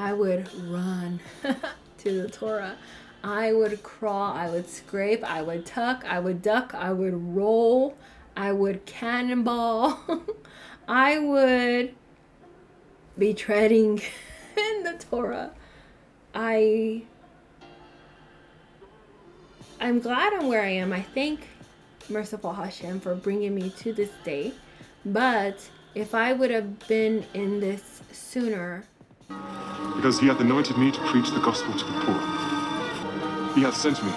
I would run to the Torah. I would crawl, I would scrape, I would tuck, I would duck, I would roll, I would cannonball, I would be treading in the Torah. I I'm glad I'm where I am. I thank merciful Hashem for bringing me to this day. But if I would have been in this sooner, because he hath anointed me to preach the gospel to the poor. He hath sent me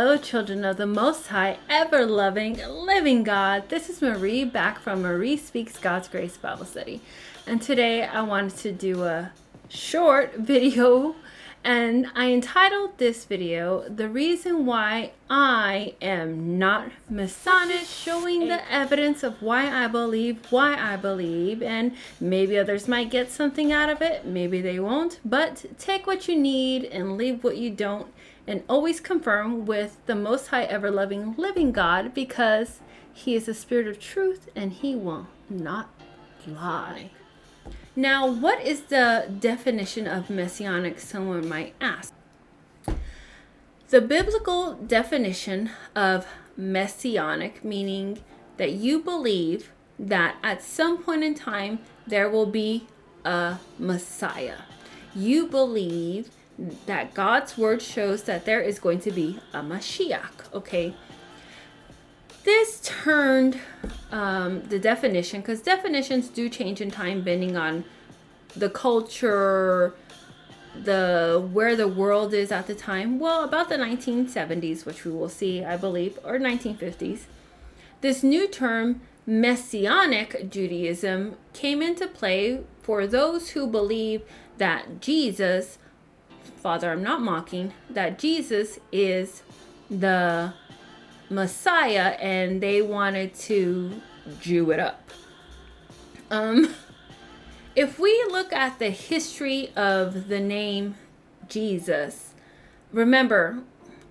Hello, children of the Most High, ever loving, living God. This is Marie back from Marie Speaks God's Grace Bible Study. And today I wanted to do a short video, and I entitled this video The Reason Why I Am Not Messianic, showing the evidence of why I believe, why I believe, and maybe others might get something out of it, maybe they won't, but take what you need and leave what you don't and always confirm with the most high ever loving living God because he is a spirit of truth and he will not lie. Now, what is the definition of messianic? Someone might ask. The biblical definition of messianic, meaning that you believe that at some point in time there will be a Messiah. You believe that God's word shows that there is going to be a Mashiach. Okay. This turned um, the definition because definitions do change in time, depending on the culture, the where the world is at the time. Well, about the 1970s, which we will see, I believe, or 1950s. This new term, Messianic Judaism, came into play for those who believe that Jesus Father, I'm not mocking, that Jesus is the Messiah and they wanted to Jew it up. Um, if we look at the history of the name Jesus, remember,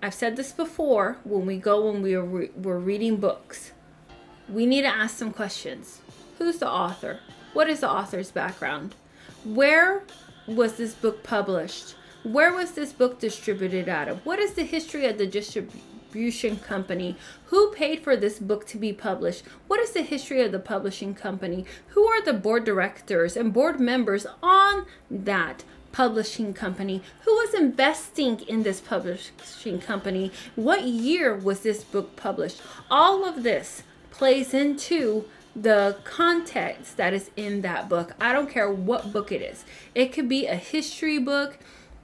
I've said this before when we go when we are re- we're reading books. We need to ask some questions. Who's the author? What is the author's background? Where was this book published? Where was this book distributed out of? What is the history of the distribution company? Who paid for this book to be published? What is the history of the publishing company? Who are the board directors and board members on that publishing company? Who was investing in this publishing company? What year was this book published? All of this plays into the context that is in that book. I don't care what book it is. It could be a history book,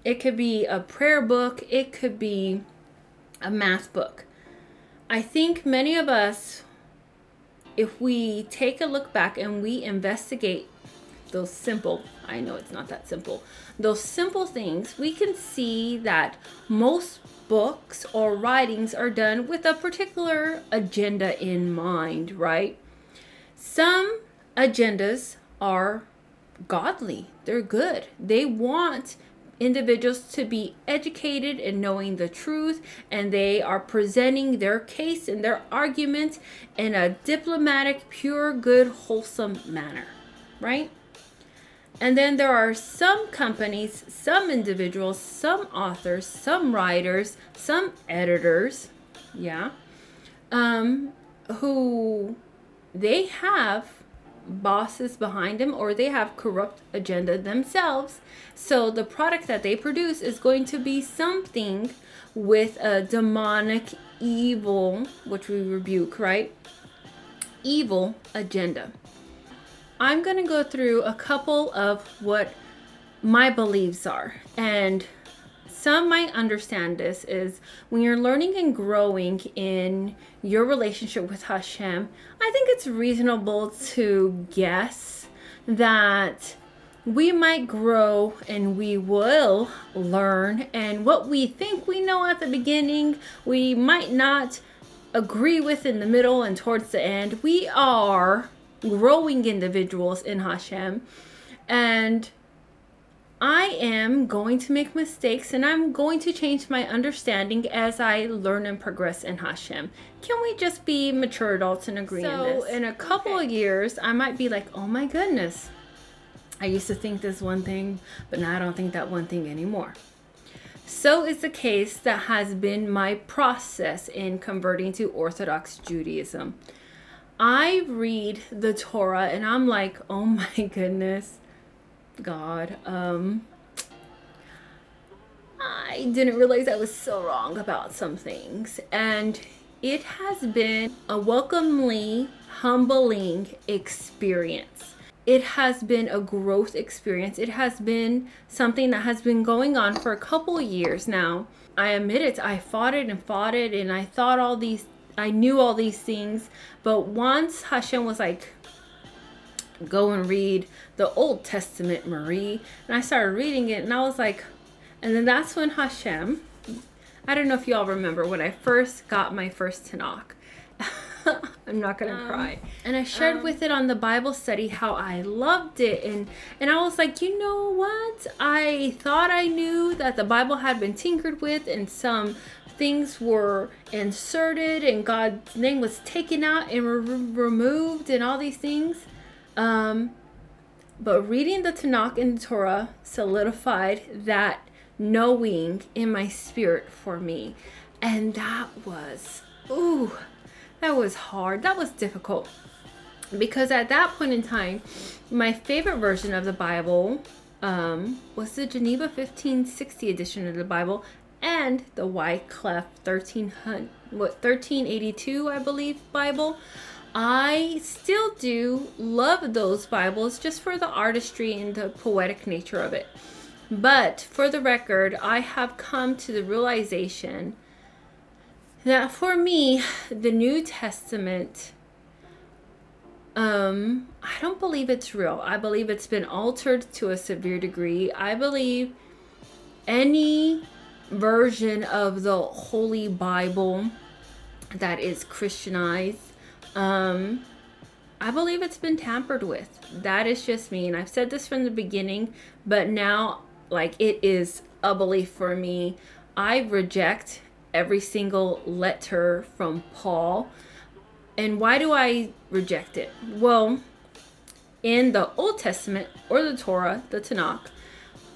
it could be a prayer book, it could be a math book. I think many of us, if we take a look back and we investigate those simple, I know it's not that simple, those simple things, we can see that most books or writings are done with a particular agenda in mind, right? Some agendas are godly, they're good. They want individuals to be educated in knowing the truth and they are presenting their case and their argument in a diplomatic, pure, good, wholesome manner, right? And then there are some companies, some individuals, some authors, some writers, some editors, yeah, um, who they have bosses behind them or they have corrupt agenda themselves. So the product that they produce is going to be something with a demonic evil which we rebuke right? Evil agenda. I'm going to go through a couple of what my beliefs are and some might understand this is when you're learning and growing in your relationship with Hashem, I think it's reasonable to guess that we might grow and we will learn, and what we think we know at the beginning, we might not agree with in the middle and towards the end. We are growing individuals in Hashem, and I am going to make mistakes and I'm going to change my understanding as I learn and progress in Hashem. Can we just be mature adults and agree so, in this? in a couple okay. of years, I might be like, oh my goodness, I used to think this one thing, but now I don't think that one thing anymore. So is the case that has been my process in converting to Orthodox Judaism. I read the Torah and I'm like, oh my goodness God. Um, I didn't realize I was so wrong about some things. And it has been a welcomely humbling experience. It has been a growth experience. It has been something that has been going on for a couple years now. I admit it, I fought it and fought it, and I thought all these, I knew all these things. But once Hashem was like, go and read the Old Testament, Marie. And I started reading it and I was like, and then that's when Hashem, I don't know if y'all remember when I first got my first Tanakh. I'm not gonna um, cry. And I shared um, with it on the Bible study how I loved it, and and I was like, you know what? I thought I knew that the Bible had been tinkered with, and some things were inserted, and God's name was taken out and re- removed, and all these things. Um, but reading the Tanakh and Torah solidified that knowing in my spirit for me. And that was, ooh, that was hard. That was difficult. Because at that point in time, my favorite version of the Bible um, was the Geneva 1560 edition of the Bible and the Wycliffe 1300, what, 1382, I believe, Bible. I still do love those Bibles just for the artistry and the poetic nature of it. But for the record, I have come to the realization that for me, the New Testament, um, I don't believe it's real. I believe it's been altered to a severe degree. I believe any version of the Holy Bible that is Christianized um, I believe it's been tampered with. That is just me. And I've said this from the beginning, but now, like, it is a belief for me. I reject every single letter from Paul. And why do I reject it? Well, in the Old Testament or the Torah, the Tanakh,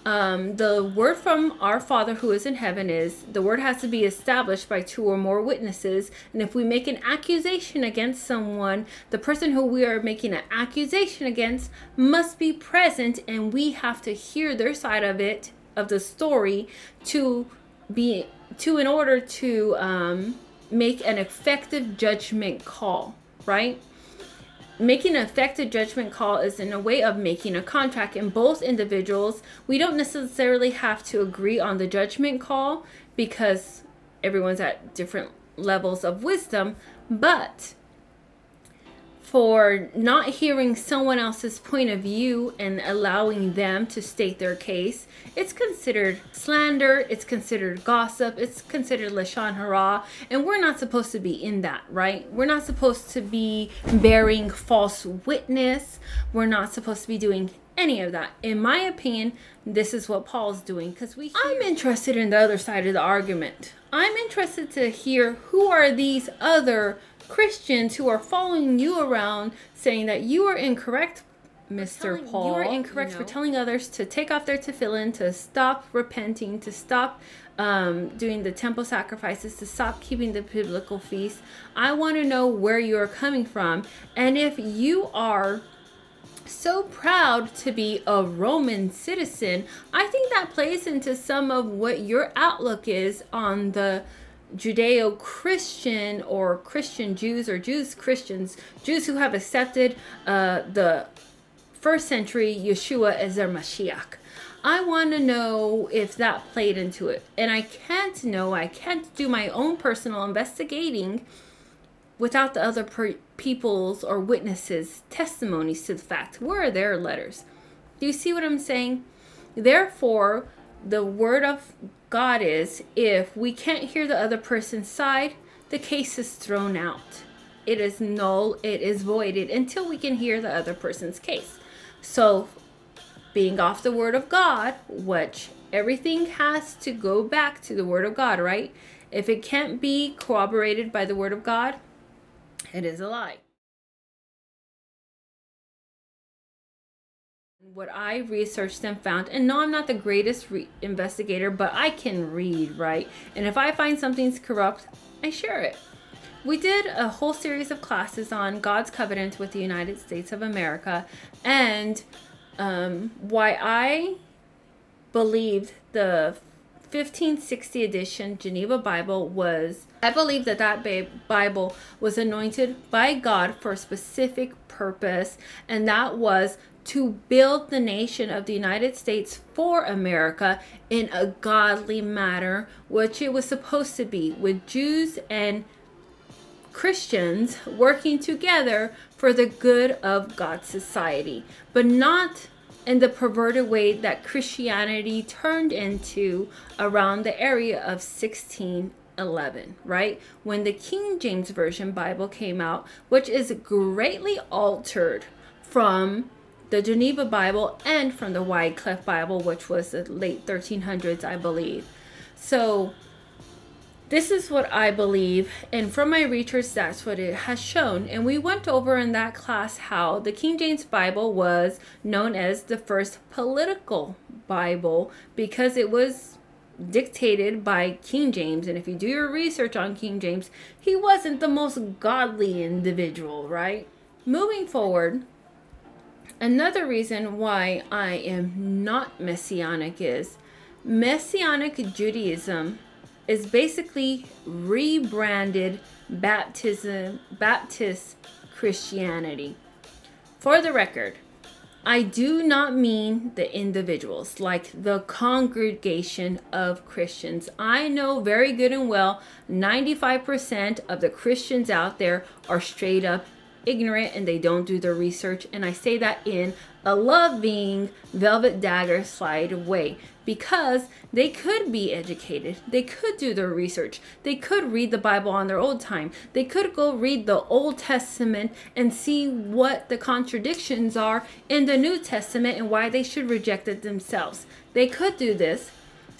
um, the word from our Father who is in heaven is the word has to be established by two or more witnesses. And if we make an accusation against someone, the person who we are making an accusation against must be present, and we have to hear their side of it, of the story, to be to in order to um, make an effective judgment call, right? Making an effective judgment call is in a way of making a contract in both individuals we don't necessarily have to agree on the judgment call because everyone's at different levels of wisdom but for not hearing someone else's point of view and allowing them to state their case, it's considered slander, it's considered gossip, it's considered Lashon Hara, and we're not supposed to be in that, right? We're not supposed to be bearing false witness, we're not supposed to be doing any of that. In my opinion, this is what Paul's doing because we. Hear- I'm interested in the other side of the argument. I'm interested to hear who are these other Christians who are following you around saying that you are incorrect Mr. Paul. You are incorrect you know. for telling others to take off their tefillin, to stop repenting, to stop um, doing the temple sacrifices, to stop keeping the biblical feasts. I want to know where you are coming from. And if you are so proud to be a Roman citizen, I think that plays into some of what your outlook is on the Judeo Christian or Christian Jews or Jews Christians, Jews who have accepted uh, the first century Yeshua as their Mashiach. I want to know if that played into it. And I can't know, I can't do my own personal investigating without the other per- people's or witnesses' testimonies to the fact. Where are their letters? Do you see what I'm saying? Therefore, the word of God is if we can't hear the other person's side, the case is thrown out. It is null, it is voided until we can hear the other person's case. So, being off the word of God, which everything has to go back to the word of God, right? If it can't be corroborated by the word of God, it is a lie. What I researched and found, and no, I'm not the greatest re- investigator, but I can read, right? And if I find something's corrupt, I share it. We did a whole series of classes on God's covenant with the United States of America and um, why I believed the 1560 edition Geneva Bible was, I believe that that Bible was anointed by God for a specific purpose, and that was to build the nation of the United States for America in a godly manner, which it was supposed to be, with Jews and Christians working together for the good of God's society, but not in the perverted way that Christianity turned into around the area of 1611, right? When the King James Version Bible came out, which is greatly altered from the Geneva Bible and from the Wycliffe Bible, which was the late 1300s, I believe. So, this is what I believe, and from my research, that's what it has shown. And we went over in that class how the King James Bible was known as the first political Bible because it was dictated by King James. And if you do your research on King James, he wasn't the most godly individual, right? Moving forward, Another reason why I am not messianic is messianic Judaism is basically rebranded baptism Baptist Christianity. For the record, I do not mean the individuals, like the congregation of Christians. I know very good and well 95% of the Christians out there are straight up ignorant and they don't do their research. And I say that in a loving velvet dagger slide way because they could be educated. They could do their research. They could read the Bible on their old time. They could go read the Old Testament and see what the contradictions are in the New Testament and why they should reject it themselves. They could do this.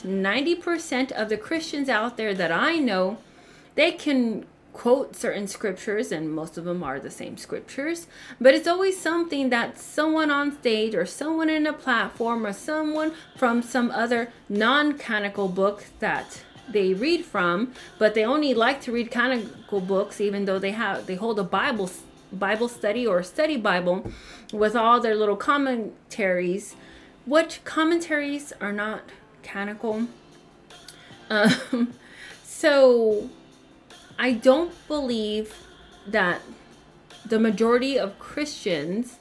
90% of the Christians out there that I know, they can quote certain scriptures, and most of them are the same scriptures, but it's always something that someone on stage or someone in a platform or someone from some other non canonical book that they read from, but they only like to read canonical books, even though they have they hold a Bible Bible study or study Bible with all their little commentaries, which commentaries are not canonical. Um, so I don't believe that the majority of Christians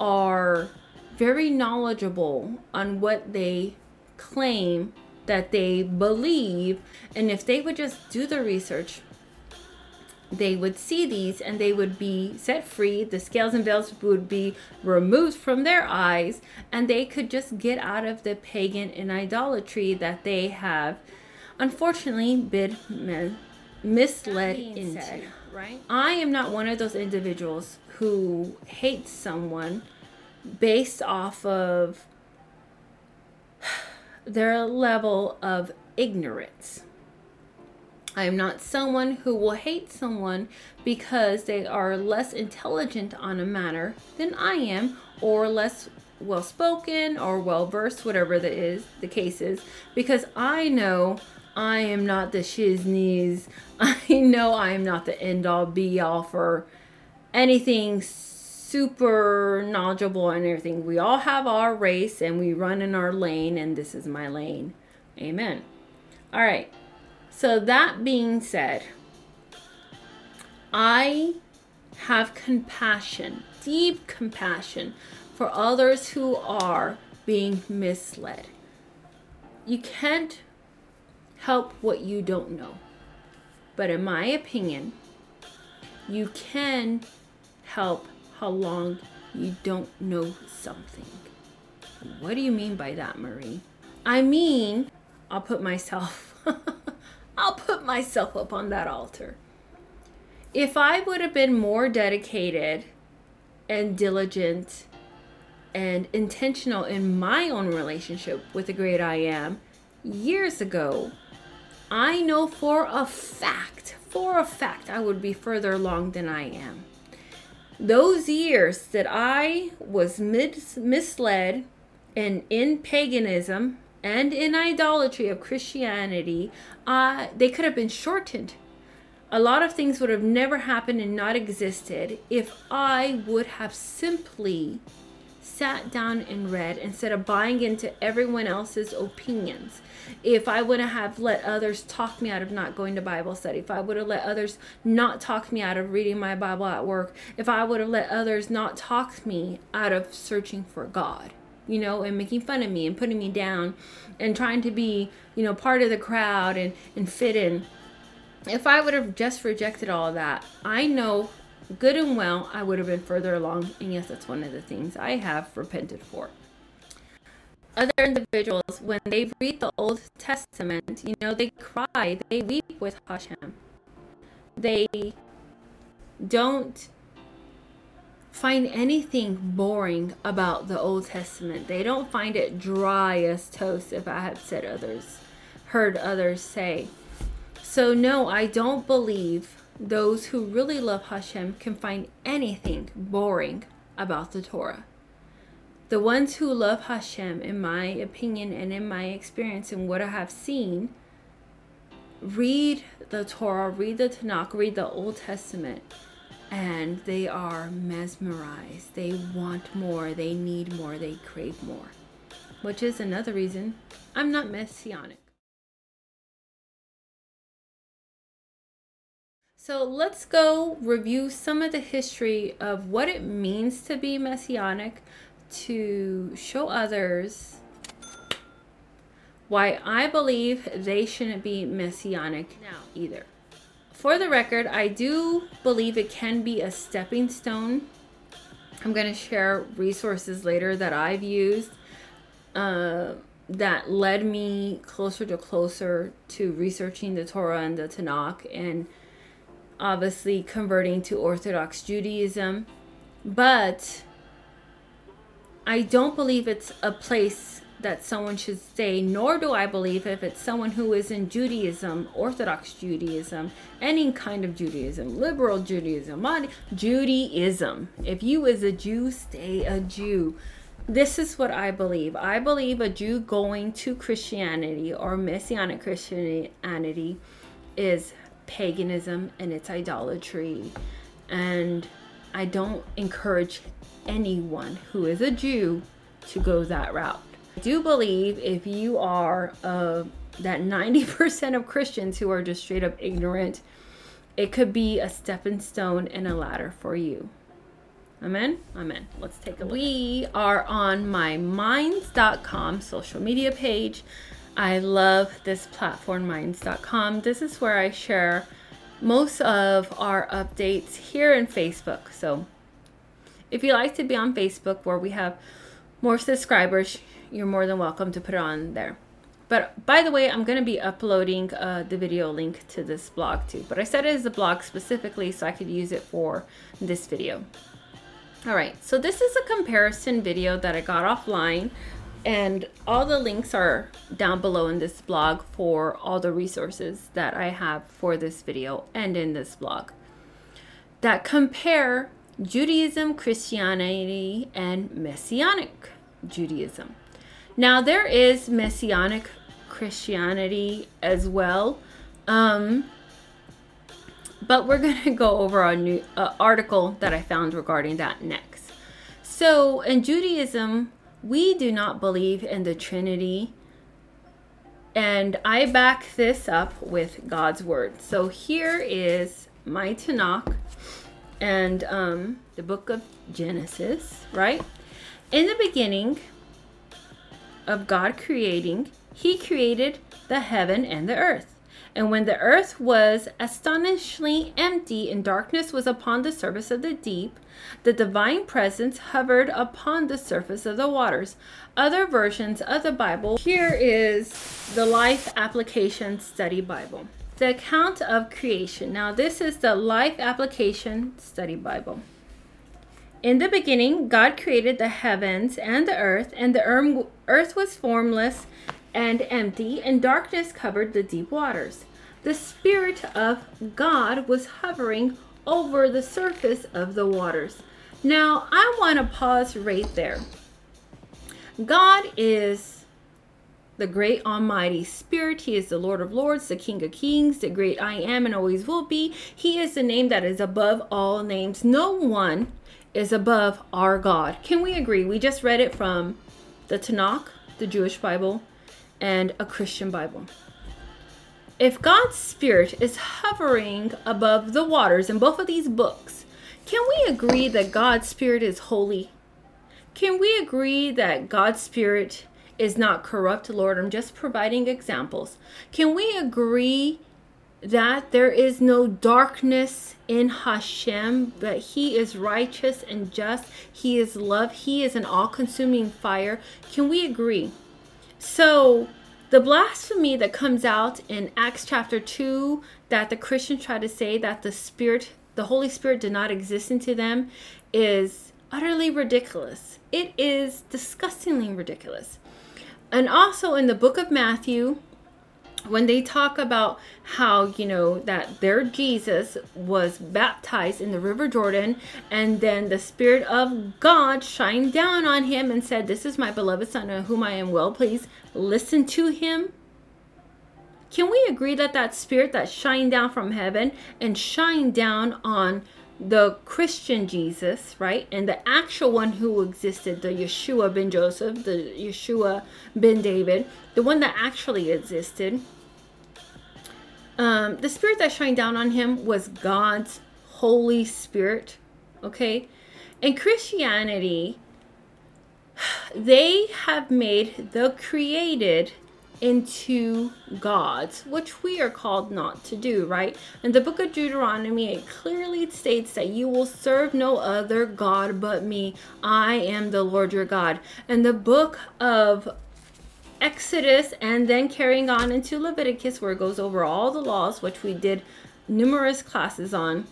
are very knowledgeable on what they claim that they believe. And if they would just do the research, they would see these and they would be set free. The scales and veils would be removed from their eyes, and they could just get out of the pagan and idolatry that they have unfortunately been misled into. Said, right? I am not one of those individuals who hates someone based off of their level of ignorance. I am not someone who will hate someone because they are less intelligent on a matter than I am or less well spoken or well versed, whatever that is the case is, because I know I am not the shiz knees. I know I am not the end all be all for anything super knowledgeable and everything. We all have our race and we run in our lane, and this is my lane. Amen. All right. So, that being said, I have compassion, deep compassion for others who are being misled. You can't help what you don't know. But in my opinion, you can help how long you don't know something. What do you mean by that, Marie? I mean, I'll put myself I'll put myself up on that altar. If I would have been more dedicated and diligent and intentional in my own relationship with the great I am years ago, I know for a fact, for a fact, I would be further along than I am. Those years that I was mis- misled and in paganism and in idolatry of Christianity, uh, they could have been shortened. A lot of things would have never happened and not existed if I would have simply sat down and read instead of buying into everyone else's opinions. If I would have let others talk me out of not going to Bible study, if I would have let others not talk me out of reading my Bible at work, if I would have let others not talk me out of searching for God you know, and making fun of me and putting me down and trying to be, you know, part of the crowd and, and fit in. If I would have just rejected all that, I know good and well I would have been further along. And yes, that's one of the things I have repented for. Other individuals, when they read the Old Testament, you know, they cry, they weep with Hashem. They don't find anything boring about the Old Testament. They don't find it dry as toast, if I have said others, heard others say. So, no, I don't believe those who really love Hashem can find anything boring about the Torah. The ones who love Hashem, in my opinion and in my experience and what I have seen, read the Torah, read the Tanakh, read the Old Testament and they are mesmerized. They want more, they need more, they crave more, which is another reason I'm not messianic. So let's go review some of the history of what it means to be messianic to show others why I believe they shouldn't be messianic now either for the record, I do believe it can be a stepping stone. I'm going to share resources later that I've used uh, that led me closer to closer to researching the Torah and the Tanakh and obviously converting to Orthodox Judaism. But I don't believe it's a place that someone should stay, nor do I believe if it's someone who is in Judaism, Orthodox Judaism, any kind of Judaism, liberal Judaism, Judaism. If you is a Jew, stay a Jew. This is what I believe. I believe a Jew going to Christianity or Messianic Christianity is paganism and it's idolatry. And I don't encourage anyone who is a Jew to go that route. I do believe if you are uh, that 90% of Christians who are just straight up ignorant, it could be a stepping stone and a ladder for you. Amen. Amen. Let's take a look. We are on my minds.com social media page. I love this platform, minds.com. This is where I share most of our updates here in Facebook. So if you like to be on Facebook where we have more subscribers, you're more than welcome to put it on there. But by the way, I'm going to be uploading uh, the video link to this blog too. But I said it as a blog specifically so I could use it for this video. All right, so this is a comparison video that I got offline and all the links are down below in this blog for all the resources that I have for this video and in this blog that compare Judaism, Christianity, and Messianic Judaism. Now, there is Messianic Christianity as well. Um, but we're going to go over a new uh, article that I found regarding that next. So, in Judaism, we do not believe in the Trinity. And I back this up with God's word. So, here is my Tanakh and um, the book of Genesis, right? In the beginning of God creating, He created the heaven and the earth. And when the earth was astonishingly empty and darkness was upon the surface of the deep, the divine presence hovered upon the surface of the waters. Other versions of the Bible. Here is the Life Application Study Bible. The account of creation. Now, this is the Life Application Study Bible. In the beginning, God created the heavens and the earth, and the erm, earth was formless and empty, and darkness covered the deep waters. The Spirit of God was hovering over the surface of the waters. Now, I want to pause right there. God is the great Almighty Spirit. He is the Lord of Lords, the King of Kings, the great I am and always will be. He is the name that is above all names. No one is above our God. Can we agree? We just read it from the Tanakh, the Jewish Bible, and a Christian Bible. If God's Spirit is hovering above the waters in both of these books, can we agree that God's Spirit is holy? Can we agree that God's Spirit is not corrupt, Lord? I'm just providing examples. Can we agree that there is no darkness in Hashem, but He is righteous and just? He is love. He is an all consuming fire. Can we agree? So, the blasphemy that comes out in Acts chapter 2 that the Christians try to say that the Spirit, the Holy Spirit, did not exist into them is utterly ridiculous. It is disgustingly ridiculous. And also in the book of Matthew, when they talk about how you know that their jesus was baptized in the river jordan and then the spirit of god shined down on him and said this is my beloved son of whom i am well pleased listen to him can we agree that that spirit that shined down from heaven and shined down on the Christian Jesus, right? And the actual one who existed, the Yeshua ben Joseph, the Yeshua ben David, the one that actually existed. Um, the spirit that shined down on him was God's Holy Spirit, okay? In Christianity, they have made the created into gods, which we are called not to do, right? In the book of Deuteronomy, it clearly states that you will serve no other God but me. I am the Lord your God. And the book of Exodus and then carrying on into Leviticus, where it goes over all the laws, which we did numerous classes on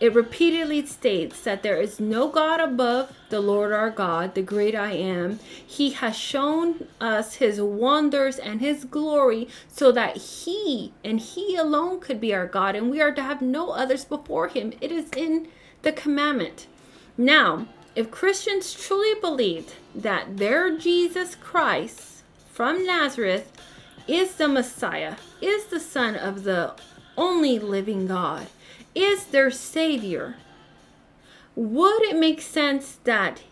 it repeatedly states that there is no God above the Lord our God, the great I am. He has shown us his wonders and his glory so that he and he alone could be our God, and we are to have no others before him. It is in the commandment. Now, if Christians truly believed that their Jesus Christ from Nazareth is the Messiah, is the Son of the only living God, is their Savior, would it make sense that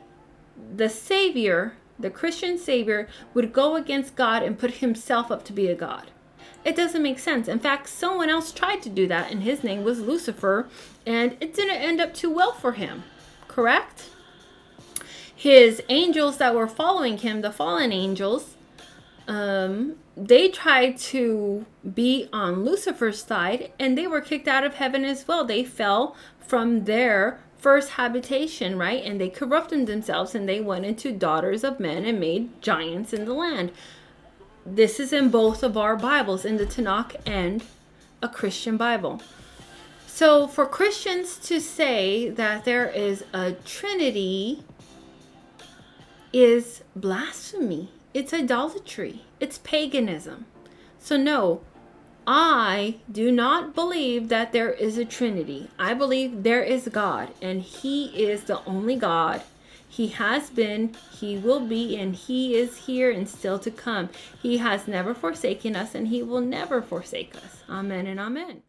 the Savior, the Christian Savior, would go against God and put himself up to be a God? It doesn't make sense. In fact, someone else tried to do that, and his name was Lucifer, and it didn't end up too well for him. Correct? His angels that were following him, the fallen angels, um, they tried to be on Lucifer's side and they were kicked out of heaven as well. They fell from their first habitation, right? And they corrupted themselves and they went into daughters of men and made giants in the land. This is in both of our Bibles, in the Tanakh and a Christian Bible. So, for Christians to say that there is a Trinity is blasphemy it's idolatry, it's paganism. So, no, I do not believe that there is a Trinity. I believe there is God, and He is the only God. He has been, He will be, and He is here and still to come. He has never forsaken us, and He will never forsake us. Amen and amen.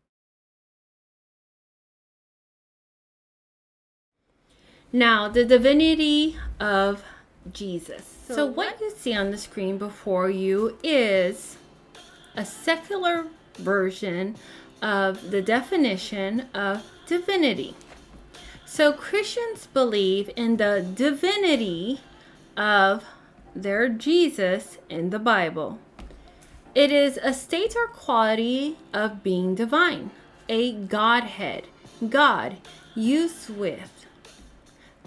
Now, the divinity of Jesus. So, so what you see on the screen before you is a secular version of the definition of divinity. So Christians believe in the divinity of their Jesus in the Bible. It is a state or quality of being divine, a Godhead, God used with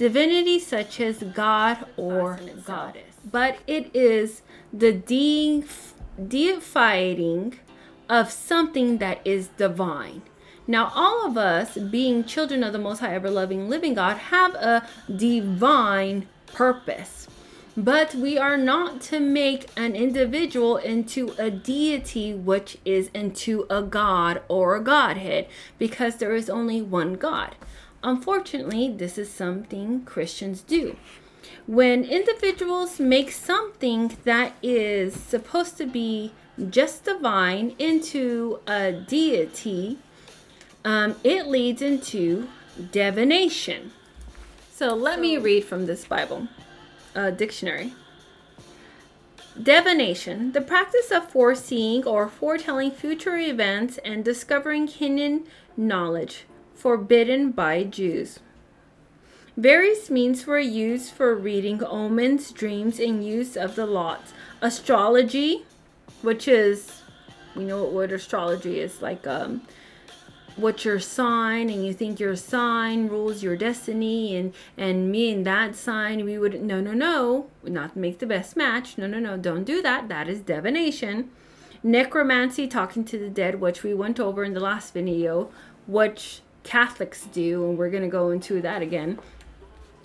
divinity such as God or Goddess. But it is the de- deifying of something that is divine. Now, all of us, being children of the Most High, ever loving, living God, have a divine purpose. But we are not to make an individual into a deity, which is into a God or a Godhead, because there is only one God. Unfortunately, this is something Christians do. When individuals make something that is supposed to be just divine into a deity, um, it leads into divination. So let me read from this Bible uh, dictionary. Divination, the practice of foreseeing or foretelling future events and discovering hidden knowledge, forbidden by Jews. Various means were used for reading omens, dreams, and use of the lots. Astrology, which is we know what astrology is like um what your sign and you think your sign rules your destiny and and me and that sign we would no no no not make the best match no no no don't do that that is divination necromancy talking to the dead which we went over in the last video which catholics do and we're going to go into that again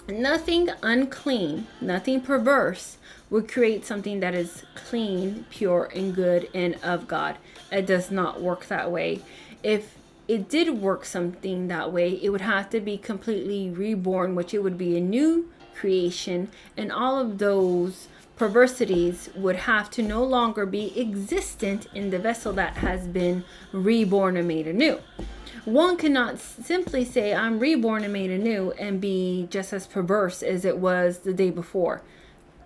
nothing unclean nothing perverse would create something that is clean, pure, and good and of God. It does not work that way. If it did work something that way, it would have to be completely reborn, which it would be a new creation, and all of those perversities would have to no longer be existent in the vessel that has been reborn and made anew. One cannot simply say, I'm reborn and made anew, and be just as perverse as it was the day before.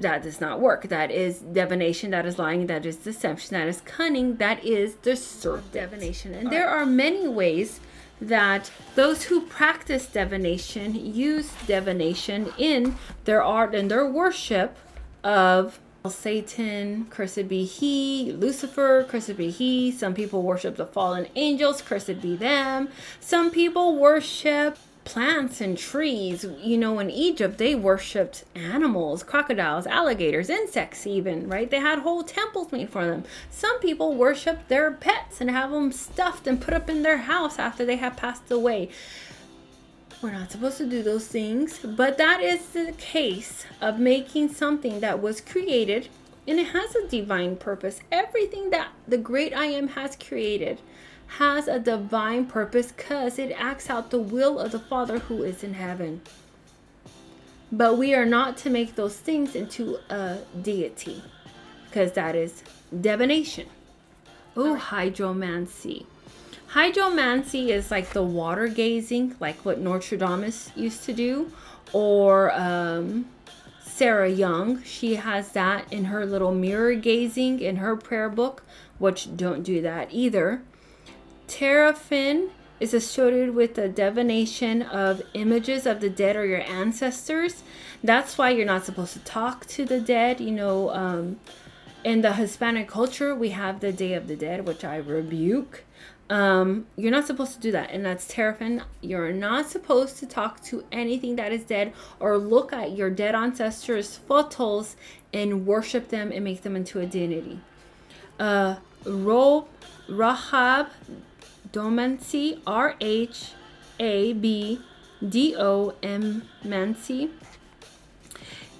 That does not work. That is divination, that is lying, that is deception, that is cunning, that is the serpent. Divination. And there are many ways that those who practice divination use divination in their art and their worship of Satan, cursed be he, Lucifer, cursed be he. Some people worship the fallen angels, cursed be them. Some people worship plants and trees. You know, in Egypt, they worshipped animals, crocodiles, alligators, insects, even, right? They had whole temples made for them. Some people worship their pets and have them stuffed and put up in their house after they have passed away. We're not supposed to do those things, but that is the case of making something that was created and it has a divine purpose. Everything that the great I am has created has a divine purpose because it acts out the will of the Father who is in heaven. But we are not to make those things into a deity because that is divination. Oh, hydromancy. Hydromancy is like the water gazing, like what Nostradamus used to do, or um, Sarah Young. She has that in her little mirror gazing in her prayer book, which don't do that either. Teraphim is associated with the divination of images of the dead or your ancestors. That's why you're not supposed to talk to the dead. You know, um, in the Hispanic culture, we have the Day of the Dead, which I rebuke. Um, you're not supposed to do that, and that's terrifying. You're not supposed to talk to anything that is dead or look at your dead ancestors' photos and worship them and make them into a deity. Uh, Rahab Domancy, R H A B D O M Mancy,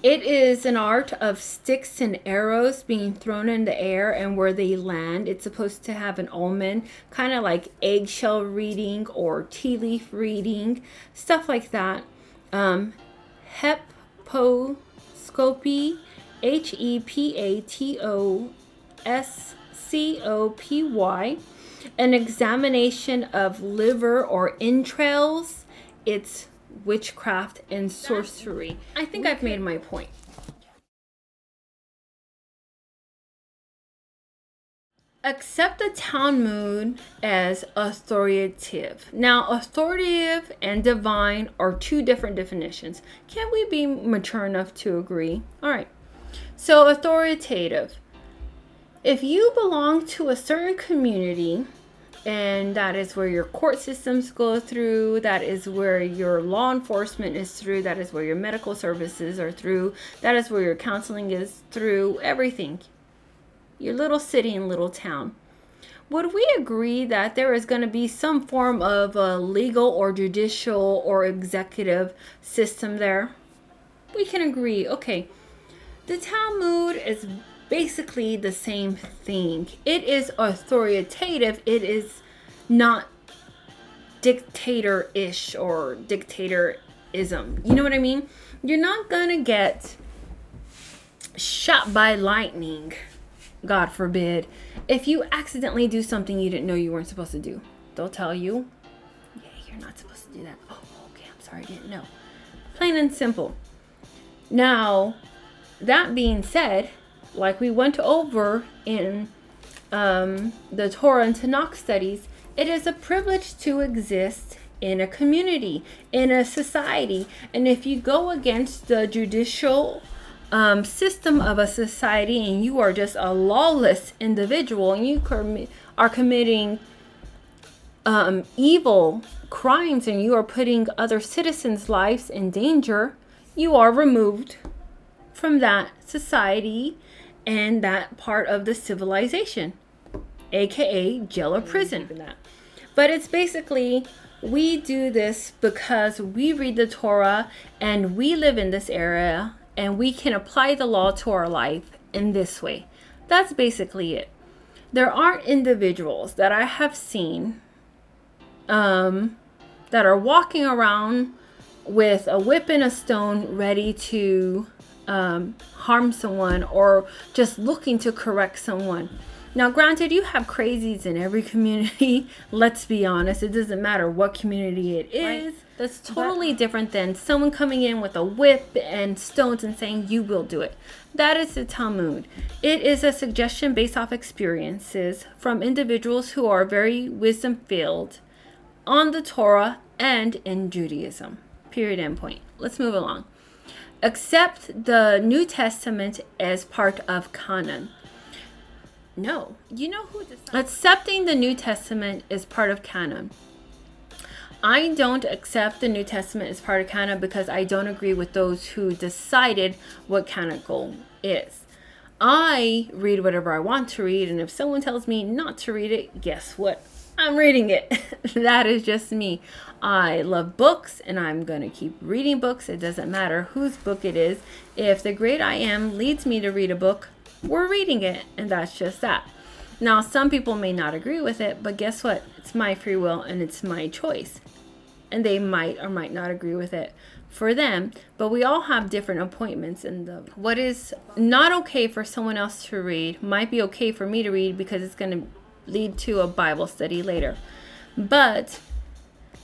It is an art of sticks and arrows being thrown in the air and where they land. It's supposed to have an omen, kind of like eggshell reading or tea leaf reading, stuff like that. Um, hepatoscopy, H E P A T O S C O P Y, an examination of liver or entrails. It's witchcraft and sorcery. I think I've made my point. Accept the Talmud as authoritative. Now, authoritative and divine are two different definitions. Can we be mature enough to agree? All right. So, authoritative. If you belong to a certain community, and that is where your court systems go through. That is where your law enforcement is through. That is where your medical services are through. That is where your counseling is through. Everything. Your little city and little town. Would we agree that there is going to be some form of a legal or judicial or executive system there? We can agree. Okay. The talmud is basically the same thing. It is authoritative, it is not dictator ish or dictatorism. You know what I mean? You're not gonna get shot by lightning, God forbid, if you accidentally do something you didn't know you weren't supposed to do. They'll tell you, yeah, you're not supposed to do that. Oh, okay, I'm sorry, I didn't know. Plain and simple. Now, that being said, like we went over in um, the Torah and Tanakh studies, it is a privilege to exist in a community, in a society. And if you go against the judicial um, system of a society and you are just a lawless individual and you com- are committing um, evil crimes and you are putting other citizens' lives in danger, you are removed from that society and that part of the civilization, aka jail or prison. But it's basically we do this because we read the Torah and we live in this area and we can apply the law to our life in this way. That's basically it. There aren't individuals that I have seen um, that are walking around with a whip and a stone ready to um, harm someone or just looking to correct someone. Now, granted, you have crazies in every community. Let's be honest, it doesn't matter what community it is. Right. That's totally but, different than someone coming in with a whip and stones and saying, You will do it. That is the Talmud. It is a suggestion based off experiences from individuals who are very wisdom filled on the Torah and in Judaism. Period. End point. Let's move along accept the New Testament as part of canon. No, you know who decided? Accepting the New Testament is part of canon. I don't accept the New Testament as part of canon because I don't agree with those who decided what canonical is. I read whatever I want to read, and if someone tells me not to read it, guess what? I'm reading it. that is just me. I love books and I'm going to keep reading books. It doesn't matter whose book it is. If the great I am leads me to read a book, we're reading it, and that's just that. Now, some people may not agree with it, but guess what? It's my free will and it's my choice. And they might or might not agree with it for them, but we all have different appointments and the what is not okay for someone else to read might be okay for me to read because it's going to lead to a Bible study later. But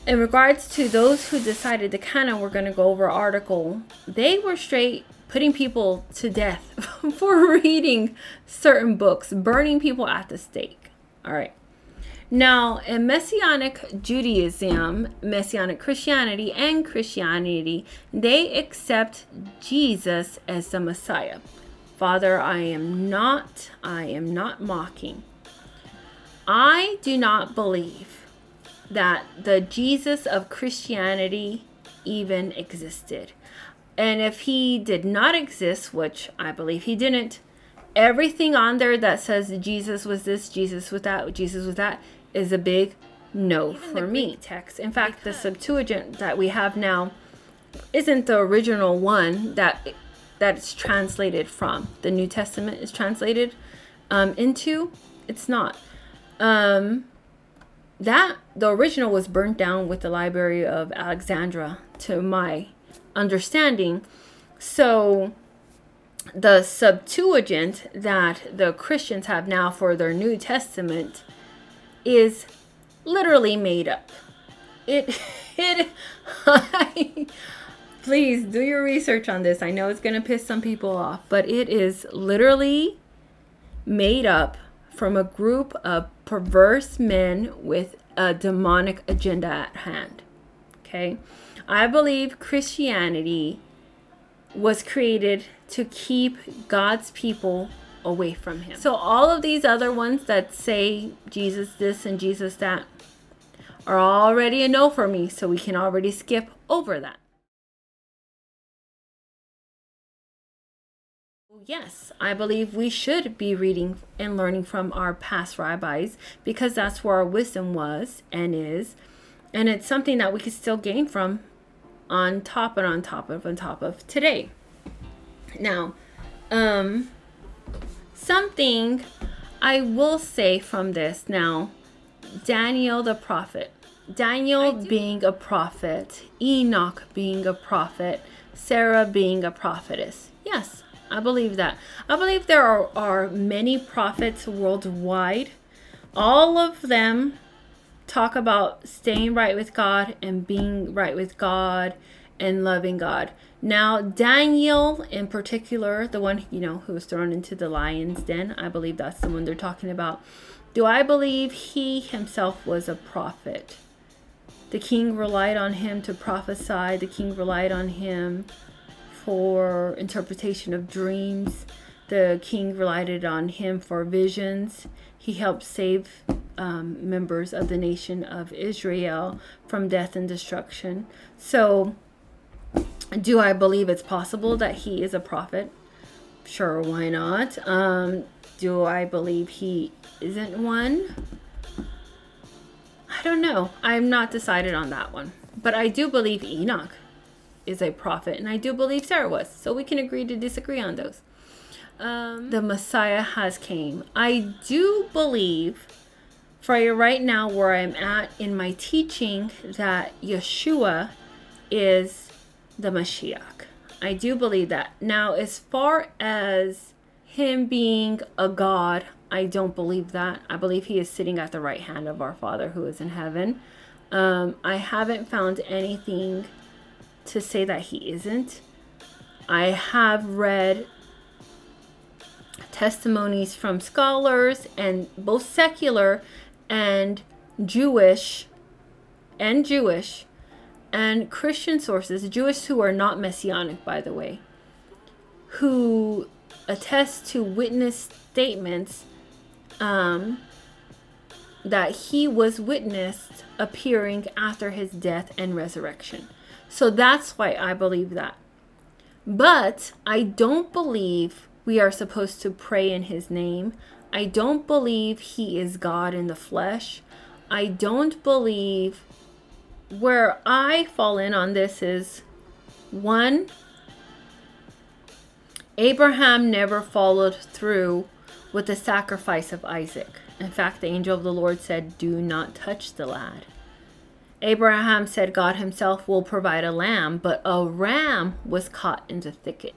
in regards to those who decided to kind of we're going to go over article, they were straight putting people to death for reading certain books, burning people at the stake. All right. Now, in Messianic Judaism, Messianic Christianity, and Christianity, they accept Jesus as the Messiah. Father, I am not, I am not mocking. I do not believe that the Jesus of Christianity even existed. And if he did not exist, which I believe he didn't, everything on there that says Jesus was this, Jesus was that, Jesus was that is a big no even for me. Text. In fact, the Septuagint that we have now isn't the original one that that it's translated from. The New Testament is translated um, into. It's not. Um, that the original was burnt down with the Library of Alexandria, to my understanding. So the Septuagint that the Christians have now for their New Testament is literally made up. It it I, please do your research on this. I know it's going to piss some people off, but it is literally made up from a group of perverse men with a demonic agenda at hand. Okay? I believe Christianity was created to keep God's people away from him. So all of these other ones that say Jesus this and Jesus that are already a no for me, so we can already skip over that. Yes, I believe we should be reading and learning from our past rabbis because that's where our wisdom was and is. And it's something that we can still gain from on top and on top of on top of today. Now, um something I will say from this now, Daniel the prophet. Daniel being a prophet, Enoch being a prophet, Sarah being a prophetess. Yes, I believe that. I believe there are, are many prophets worldwide. All of them talk about staying right with God and being right with God and loving God. Now, Daniel in particular, the one, you know, who was thrown into the lion's den, I believe that's the one they're talking about. Do I believe he himself was a prophet? The king relied on him to prophesy, the king relied on him for interpretation of dreams. The king relied on him for visions. He helped save um, members of the nation of Israel from death and destruction. So, do I believe it's possible that he is a prophet? Sure, why not? Um, do I believe he isn't one? I don't know. I'm not decided on that one. But I do believe Enoch is a prophet, and I do believe Sarah was. So we can agree to disagree on those. Um, the Messiah has came. I do believe, for right now where I'm at in my teaching, that Yeshua is the Mashiach. I do believe that. Now, as far as him being a God, I don't believe that. I believe he is sitting at the right hand of our Father who is in heaven. Um, I haven't found anything to say that he isn't. I have read testimonies from scholars and both secular and Jewish and Jewish and Christian sources, Jewish who are not messianic, by the way, who attest to witness statements um, that he was witnessed appearing after his death and resurrection. So that's why I believe that. But I don't believe we are supposed to pray in his name. I don't believe he is God in the flesh. I don't believe where I fall in on this is one, Abraham never followed through with the sacrifice of Isaac. In fact, the angel of the Lord said, Do not touch the lad. Abraham said God himself will provide a lamb, but a ram was caught in the thicket.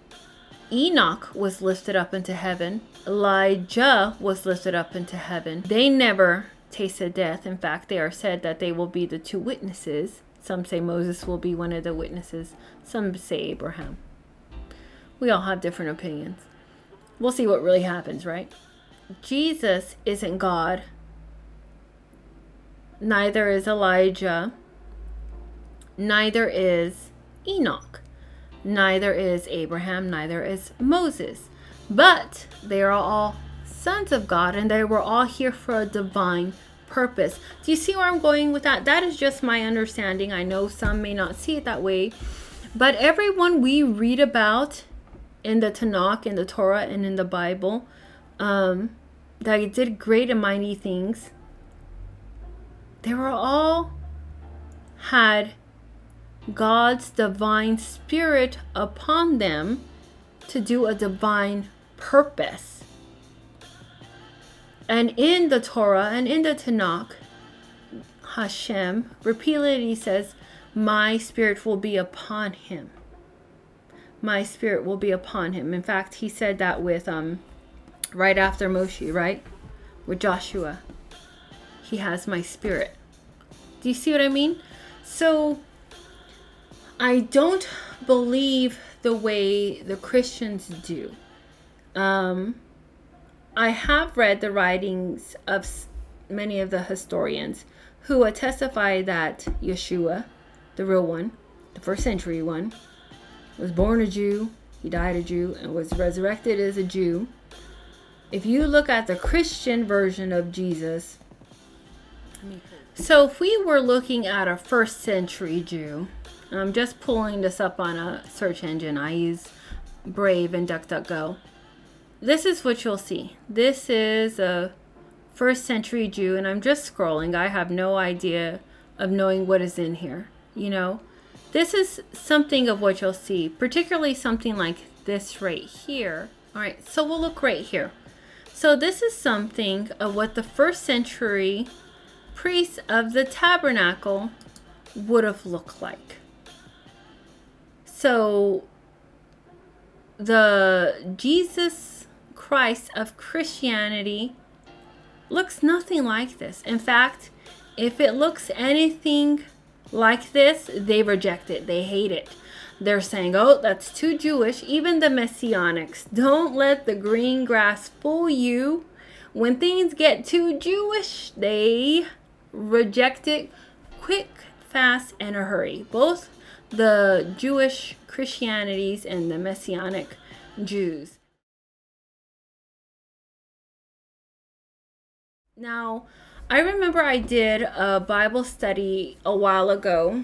Enoch was lifted up into heaven. Elijah was lifted up into heaven. They never tasted death. In fact, they are said that they will be the two witnesses. Some say Moses will be one of the witnesses, some say Abraham. We all have different opinions. We'll see what really happens, right? Jesus isn't God neither is Elijah, neither is Enoch, neither is Abraham, neither is Moses. But they are all sons of God and they were all here for a divine purpose. Do you see where I'm going with that? That is just my understanding. I know some may not see it that way, but everyone we read about in the Tanakh, in the Torah, and in the Bible, um, that did great and mighty things they were all had God's divine spirit upon them to do a divine purpose. And in the Torah and in the Tanakh, Hashem repeatedly says, My spirit will be upon him. My spirit will be upon him. In fact, he said that with um right after Moshe, right? With Joshua. He has my spirit. Do you see what I mean? So I don't believe the way the Christians do. Um, I have read the writings of many of the historians who testify that Yeshua, the real one, the first century one, was born a Jew, he died a Jew, and was resurrected as a Jew. If you look at the Christian version of Jesus, so if we were looking at a first century Jew, I'm just pulling this up on a search engine. I use Brave and DuckDuckGo. This is what you'll see. This is a first century Jew, and I'm just scrolling. I have no idea of knowing what is in here. You know, this is something of what you'll see, particularly something like this right here. All right, so we'll look right here. So this is something of what the first century priests of the tabernacle would have looked like. So the Jesus Christ of Christianity looks nothing like this. In fact, if it looks anything like this, they reject it. They hate it. They're saying, oh, that's too Jewish. Even the Messianics. Don't let the green grass fool you. When things get too Jewish, they reject it quick, fast, and a hurry. Both the Jewish Christianities and the Messianic Jews. Now, I remember I did a Bible study a while ago,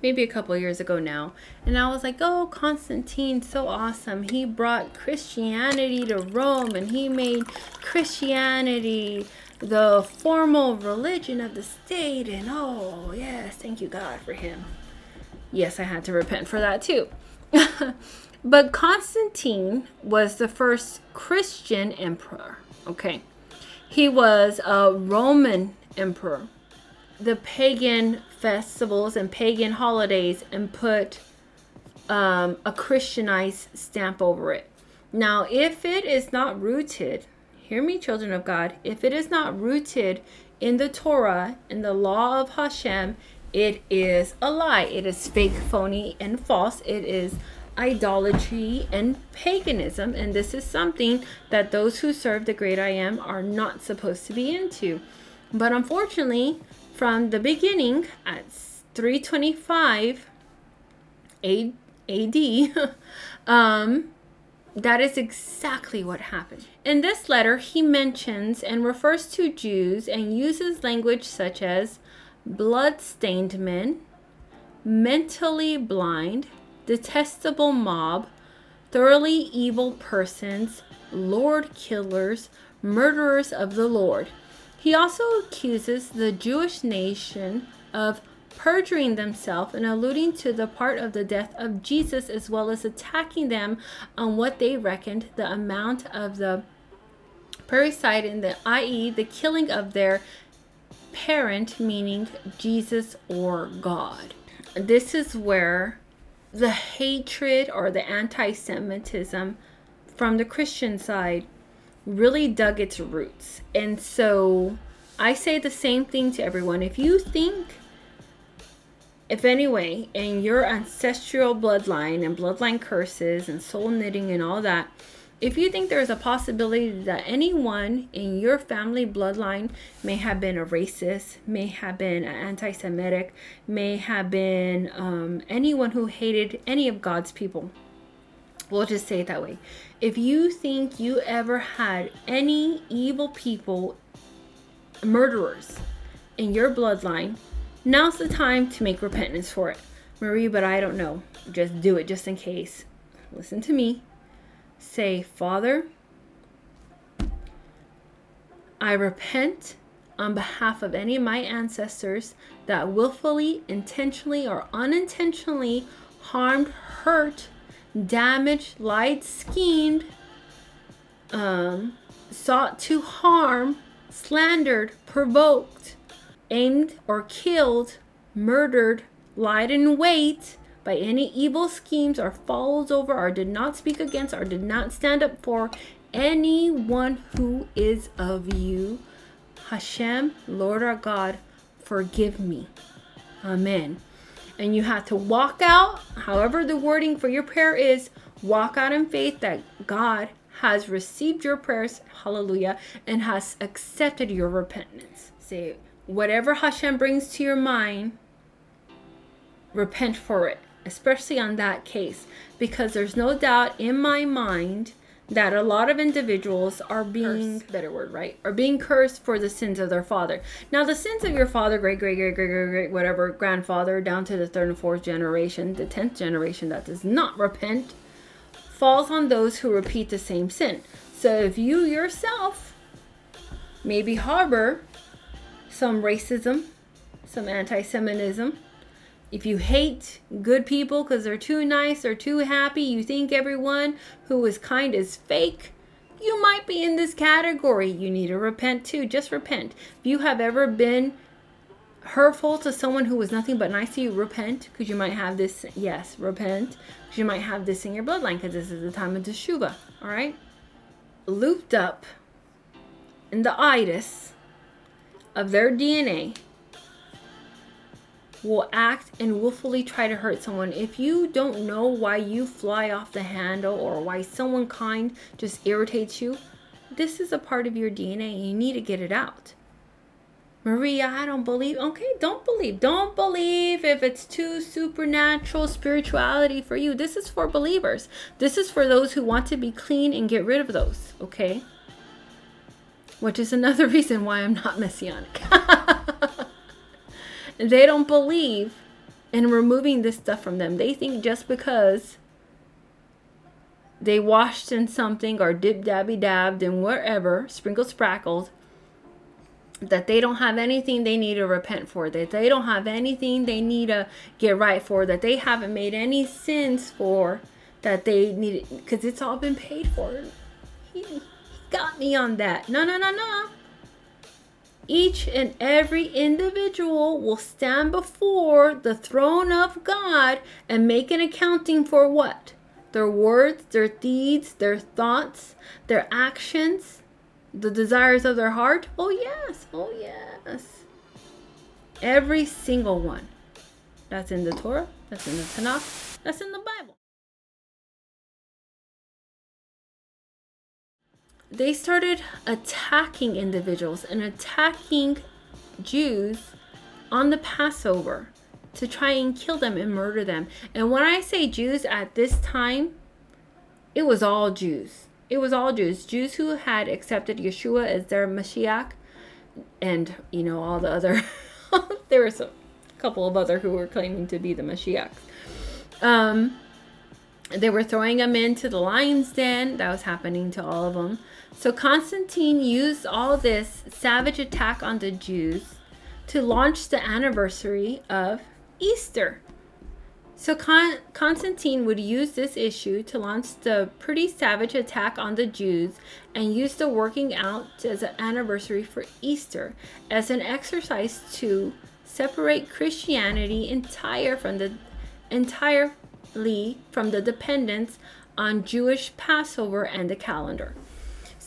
maybe a couple years ago now, and I was like, oh, Constantine, so awesome. He brought Christianity to Rome and he made Christianity the formal religion of the state, and oh, yes, thank you, God, for him. Yes, I had to repent for that too. but Constantine was the first Christian emperor. Okay. He was a Roman emperor. The pagan festivals and pagan holidays and put um, a Christianized stamp over it. Now, if it is not rooted Hear me, children of God. If it is not rooted in the Torah, in the law of Hashem, it is a lie. It is fake, phony, and false. It is idolatry and paganism. And this is something that those who serve the great I am are not supposed to be into. But unfortunately, from the beginning at 325 AD, um, that is exactly what happened. In this letter, he mentions and refers to Jews and uses language such as blood-stained men, mentally blind, detestable mob, thoroughly evil persons, lord killers, murderers of the Lord. He also accuses the Jewish nation of perjuring themselves and alluding to the part of the death of Jesus, as well as attacking them on what they reckoned the amount of the parricide in the i.e. the killing of their parent, meaning Jesus or God. This is where the hatred or the anti Semitism from the Christian side really dug its roots. And so I say the same thing to everyone. If you think if anyway, in your ancestral bloodline and bloodline curses and soul knitting and all that, if you think there's a possibility that anyone in your family bloodline may have been a racist, may have been anti Semitic, may have been um, anyone who hated any of God's people, we'll just say it that way. If you think you ever had any evil people, murderers in your bloodline, Now's the time to make repentance for it. Marie, but I don't know. Just do it just in case. Listen to me. Say, Father, I repent on behalf of any of my ancestors that willfully, intentionally, or unintentionally harmed, hurt, damaged, lied, schemed, um, sought to harm, slandered, provoked, aimed or killed, murdered, lied in wait by any evil schemes or falls over or did not speak against or did not stand up for anyone who is of you. Hashem, Lord our God, forgive me. Amen. And you have to walk out, however, the wording for your prayer is walk out in faith that God has received your prayers, hallelujah, and has accepted your repentance. Say, whatever Hashem brings to your mind, repent for it, especially on that case, because there's no doubt in my mind that a lot of individuals are being cursed, better word right? are being cursed for the sins of their father. Now the sins of your father great great great great great great whatever grandfather down to the third and fourth generation the tenth generation that does not repent falls on those who repeat the same sin. So if you yourself maybe harbor some racism some anti-semitism if you hate good people because they're too nice or too happy, you think everyone who is kind is fake, you might be in this category. You need to repent too. Just repent. If you have ever been hurtful to someone who was nothing but nice to you, repent because you might have this. Yes, repent because you might have this in your bloodline because this is the time of teshuva. All right, looped up in the itis of their DNA will act and willfully try to hurt someone. If you don't know why you fly off the handle or why someone kind just irritates you, this is a part of your DNA and you need to get it out. Maria, I don't believe. Okay, don't believe. Don't believe if it's too supernatural spirituality for you. This is for believers. This is for those who want to be clean and get rid of those, okay? Which is another reason why I'm not messianic. They don't believe in removing this stuff from them. They think just because they washed in something or dip dabby dabbed in wherever, sprinkled sprackled, that they don't have anything they need to repent for, that they don't have anything they need to get right for, that they haven't made any sins for, that they need because it's all been paid for. Got me on that. No, no, no, no each and every individual will stand before the throne of God and make an accounting for what? Their words, their deeds, their thoughts, their actions, the desires of their heart. Oh, yes. Oh, yes. Every single one. That's in the Torah, that's in the Tanakh, that's in the they started attacking individuals and attacking Jews on the Passover to try and kill them and murder them. And when I say Jews at this time, it was all Jews. It was all Jews. Jews who had accepted Yeshua as their Mashiach and, you know, all the other there was a couple of other who were claiming to be the Mashiachs. Um they were throwing them into the lion's den. That was happening to all of them. So Constantine used all this savage attack on the Jews to launch the anniversary of Easter. So Con- Constantine would use this issue to launch the pretty savage attack on the Jews and use the working out as an anniversary for Easter as an exercise to separate Christianity entire from the entirely from the dependence on Jewish Passover and the calendar.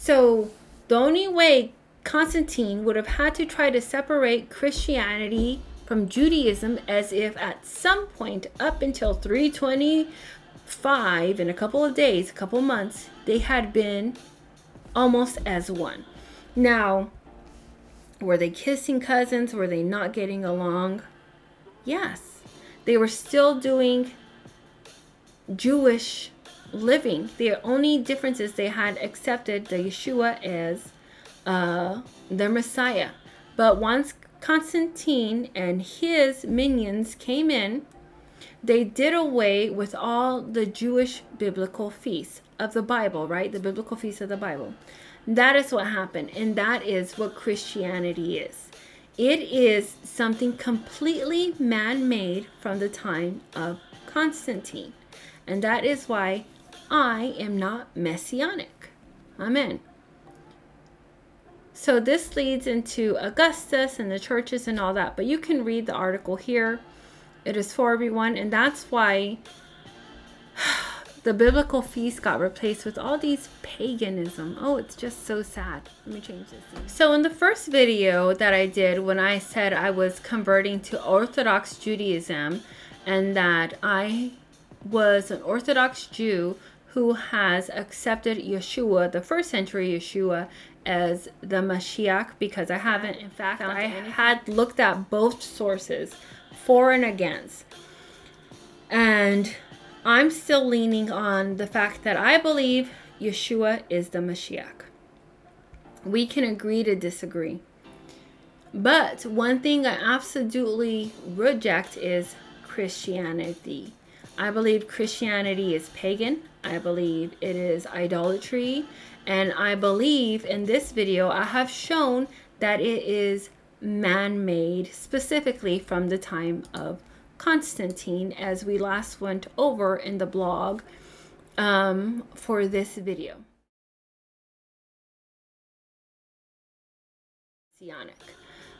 So the only way Constantine would have had to try to separate Christianity from Judaism as if at some point up until 325 in a couple of days, a couple of months, they had been almost as one. Now, were they kissing cousins? Were they not getting along? Yes. They were still doing Jewish living. The only difference is they had accepted the Yeshua as uh, their Messiah. But once Constantine and his minions came in, they did away with all the Jewish biblical feasts of the Bible, right? The biblical feasts of the Bible. That is what happened, and that is what Christianity is. It is something completely man made from the time of Constantine. And that is why I am not messianic. Amen. So this leads into Augustus and the churches and all that, but you can read the article here. It is for everyone, and that's why the biblical feast got replaced with all these paganism. Oh, it's just so sad. Let me change this. So in the first video that I did when I said I was converting to Orthodox Judaism and that I was an Orthodox Jew who has accepted Yeshua, the first century Yeshua, as the Mashiach because I haven't, in fact, I had looked at both sources for and against. And I'm still leaning on the fact that I believe Yeshua is the Mashiach. We can agree to disagree. But one thing I absolutely reject is Christianity. I believe Christianity is pagan. I believe it is idolatry. And I believe in this video, I have shown that it is man made, specifically from the time of Constantine, as we last went over in the blog um, for this video.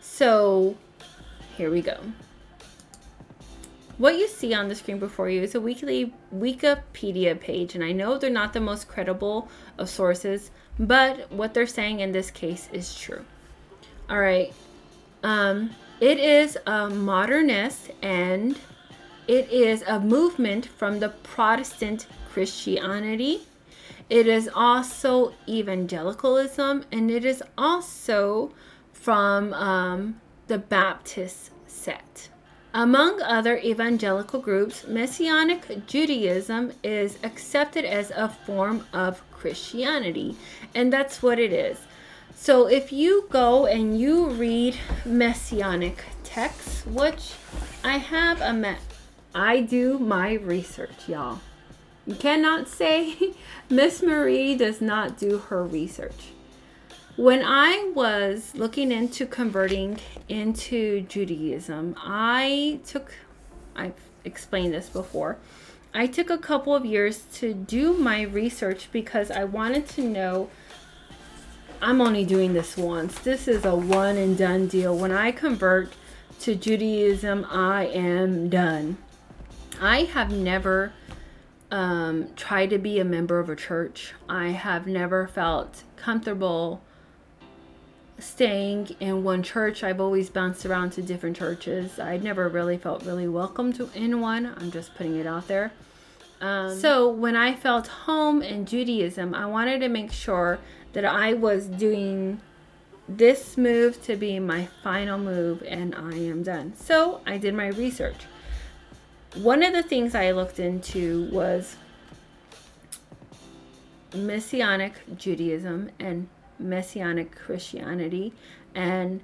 So here we go. What you see on the screen before you is a weekly Wikipedia page, and I know they're not the most credible of sources, but what they're saying in this case is true. All right. Um, it is a modernist and it is a movement from the Protestant Christianity. It is also evangelicalism and it is also from um, the Baptist sect. Among other evangelical groups, Messianic Judaism is accepted as a form of Christianity, and that's what it is. So if you go and you read Messianic texts, which I have a me- I do my research, y'all. You cannot say Miss Marie does not do her research. When I was looking into converting into Judaism, I took, I've explained this before, I took a couple of years to do my research because I wanted to know. I'm only doing this once. This is a one and done deal. When I convert to Judaism, I am done. I have never um, tried to be a member of a church. I have never felt comfortable staying in one church. I've always bounced around to different churches. I never really felt really welcome to in one. I'm just putting it out there. Um, so when I felt home in Judaism, I wanted to make sure that I was doing this move to be my final move and I am done. So I did my research. One of the things I looked into was Messianic Judaism and Messianic Christianity, and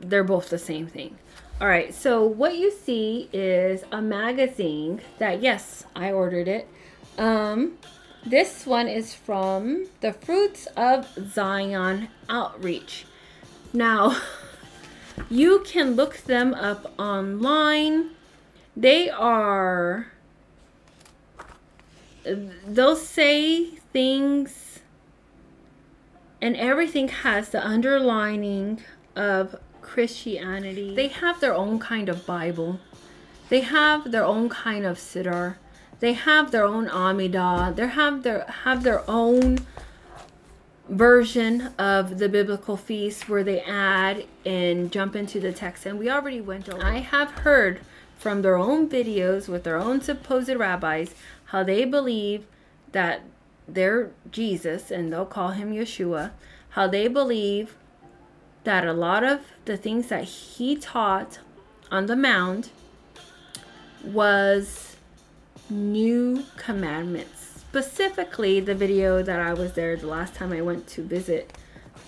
they're both the same thing. All right, so what you see is a magazine that, yes, I ordered it. Um, this one is from the Fruits of Zion Outreach. Now, you can look them up online. They are, they'll say things and everything has the underlining of Christianity. They have their own kind of Bible. They have their own kind of Siddur. They have their own Amidah. They have their have their own version of the biblical feast where they add and jump into the text. And we already went over. I have heard from their own videos with their own supposed rabbis how they believe that their Jesus, and they'll call him Yeshua, how they believe that a lot of the things that he taught on the mound was new commandments. Specifically, the video that I was there the last time I went to visit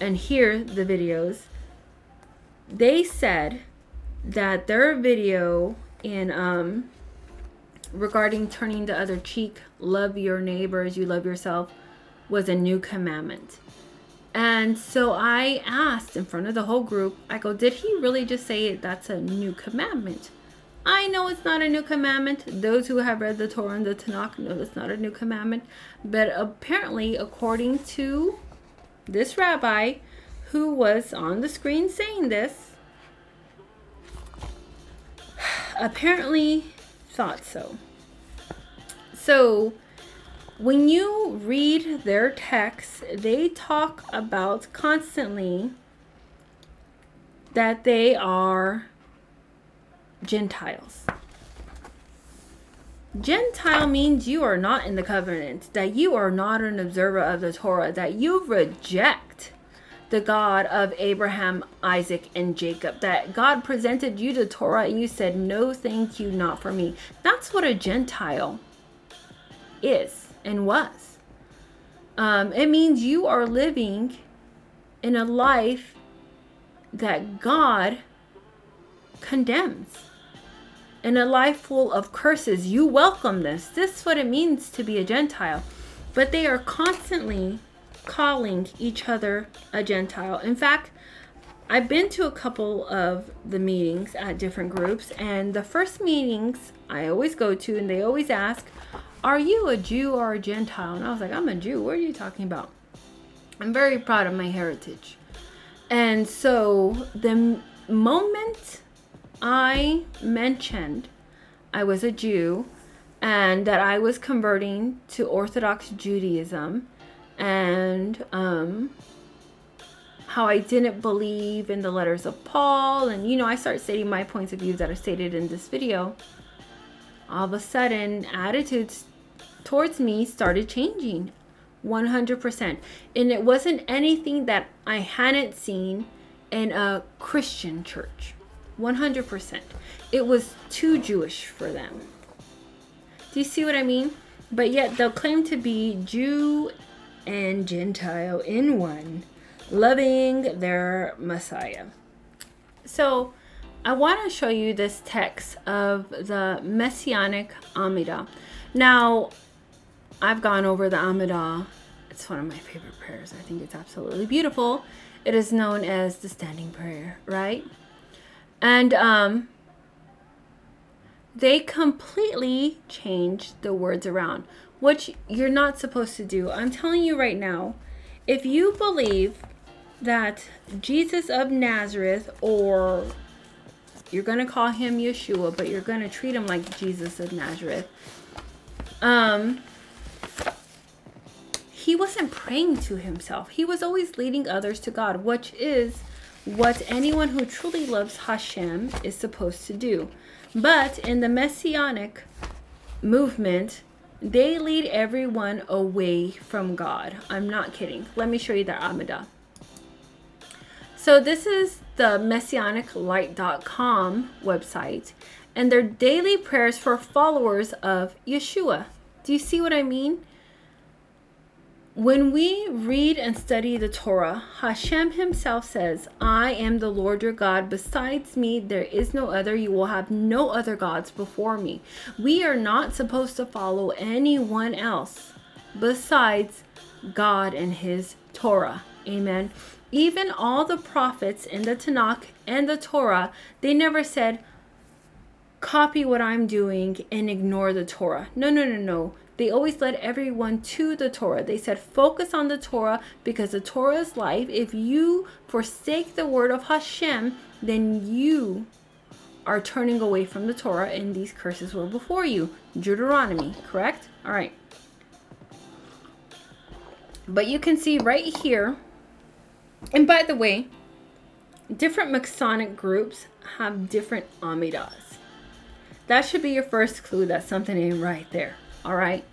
and hear the videos, they said that their video in um, regarding turning the other cheek, love your neighbor as you love yourself, was a new commandment. And so I asked in front of the whole group, I go, did he really just say that's a new commandment? I know it's not a new commandment. Those who have read the Torah and the Tanakh know it's not a new commandment. But apparently, according to this rabbi who was on the screen saying this, apparently thought so. So, when you read their texts, they talk about constantly that they are Gentiles. Gentile means you are not in the covenant, that you are not an observer of the Torah, that you reject the God of Abraham, Isaac, and Jacob, that God presented you the Torah and you said, No, thank you, not for me. That's what a Gentile is and was. Um, it means you are living in a life that God condemns. In a life full of curses, you welcome this. This is what it means to be a Gentile. But they are constantly calling each other a Gentile. In fact, I've been to a couple of the meetings at different groups, and the first meetings I always go to, and they always ask, Are you a Jew or a Gentile? And I was like, I'm a Jew. What are you talking about? I'm very proud of my heritage. And so the moment I mentioned I was a Jew and that I was converting to Orthodox Judaism and um, how I didn't believe in the letters of Paul. And, you know, I start stating my points of view that are stated in this video. All of a sudden, attitudes towards me started changing 100%. And it wasn't anything that I hadn't seen in a Christian church. 100%. It was too Jewish for them. Do you see what I mean? But yet they'll claim to be Jew and Gentile in one, loving their Messiah. So I want to show you this text of the Messianic Amidah. Now, I've gone over the Amidah. It's one of my favorite prayers. I think it's absolutely beautiful. It is known as the standing prayer, right? And um, they completely changed the words around, which you're not supposed to do. I'm telling you right now, if you believe that Jesus of Nazareth, or you're going to call him Yeshua, but you're going to treat him like Jesus of Nazareth, um, he wasn't praying to himself. He was always leading others to God, which is what anyone who truly loves Hashem is supposed to do. But in the messianic movement, they lead everyone away from God. I'm not kidding. Let me show you their Amidah. So this is the messianiclight.com website and their daily prayers for followers of Yeshua. Do you see what I mean? When we read and study the Torah, Hashem himself says, I am the Lord your God. Besides me, there is no other. You will have no other gods before me. We are not supposed to follow anyone else besides God and his Torah. Amen. Even all the prophets in the Tanakh and the Torah, they never said, copy what I'm doing and ignore the Torah. No, no, no, no. They always led everyone to the Torah. They said, focus on the Torah because the Torah is life. If you forsake the word of Hashem, then you are turning away from the Torah, and these curses were before you. Deuteronomy, correct? All right. But you can see right here, and by the way, different Messianic groups have different Amidahs. That should be your first clue that something ain't right there all right?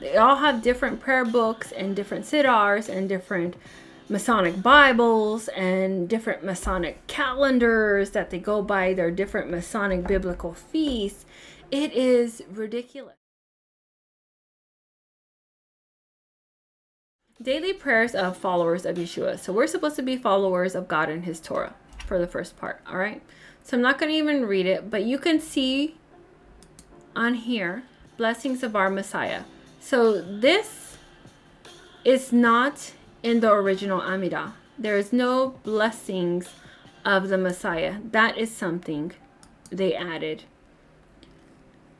They all have different prayer books and different siddurs and different messianic bibles and different messianic calendars that they go by their different messianic biblical feasts. It is ridiculous. Daily prayers of followers of yeshua. So we're supposed to be followers of god and his torah for the first part all right? So i'm not going to even read it but you can see on here blessings of our Messiah. So this is not in the original Amidah. There is no blessings of the Messiah. That is something they added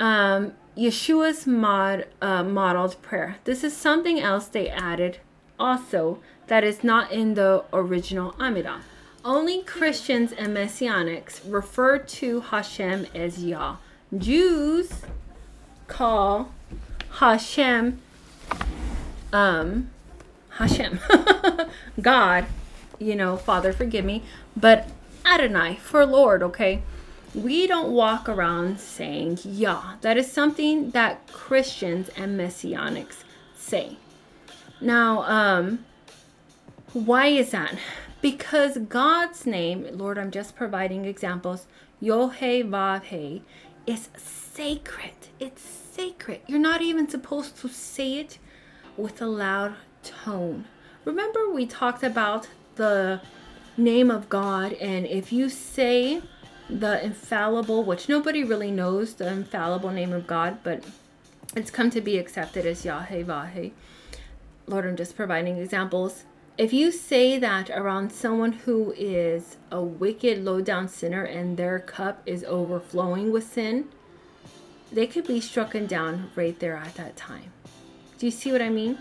um, Yeshua's mod, uh, modeled prayer. This is something else they added also that is not in the original Amidah. Only Christians and Messianics refer to Hashem as Yah. Jews call Hashem um Hashem God, you know, Father forgive me, but Adonai for Lord, okay? We don't walk around saying Yah. That is something that Christians and Messianics say. Now, um, why is that? Because God's name, Lord, I'm just providing examples, Yohe is sacred. It's sacred. You're not even supposed to say it with a loud tone. Remember, we talked about the name of God, and if you say the infallible, which nobody really knows the infallible name of God, but it's come to be accepted as Yahweh Vahe. Lord, I'm just providing examples. If you say that around someone who is a wicked, low down sinner and their cup is overflowing with sin, they could be struck down right there at that time. Do you see what I mean?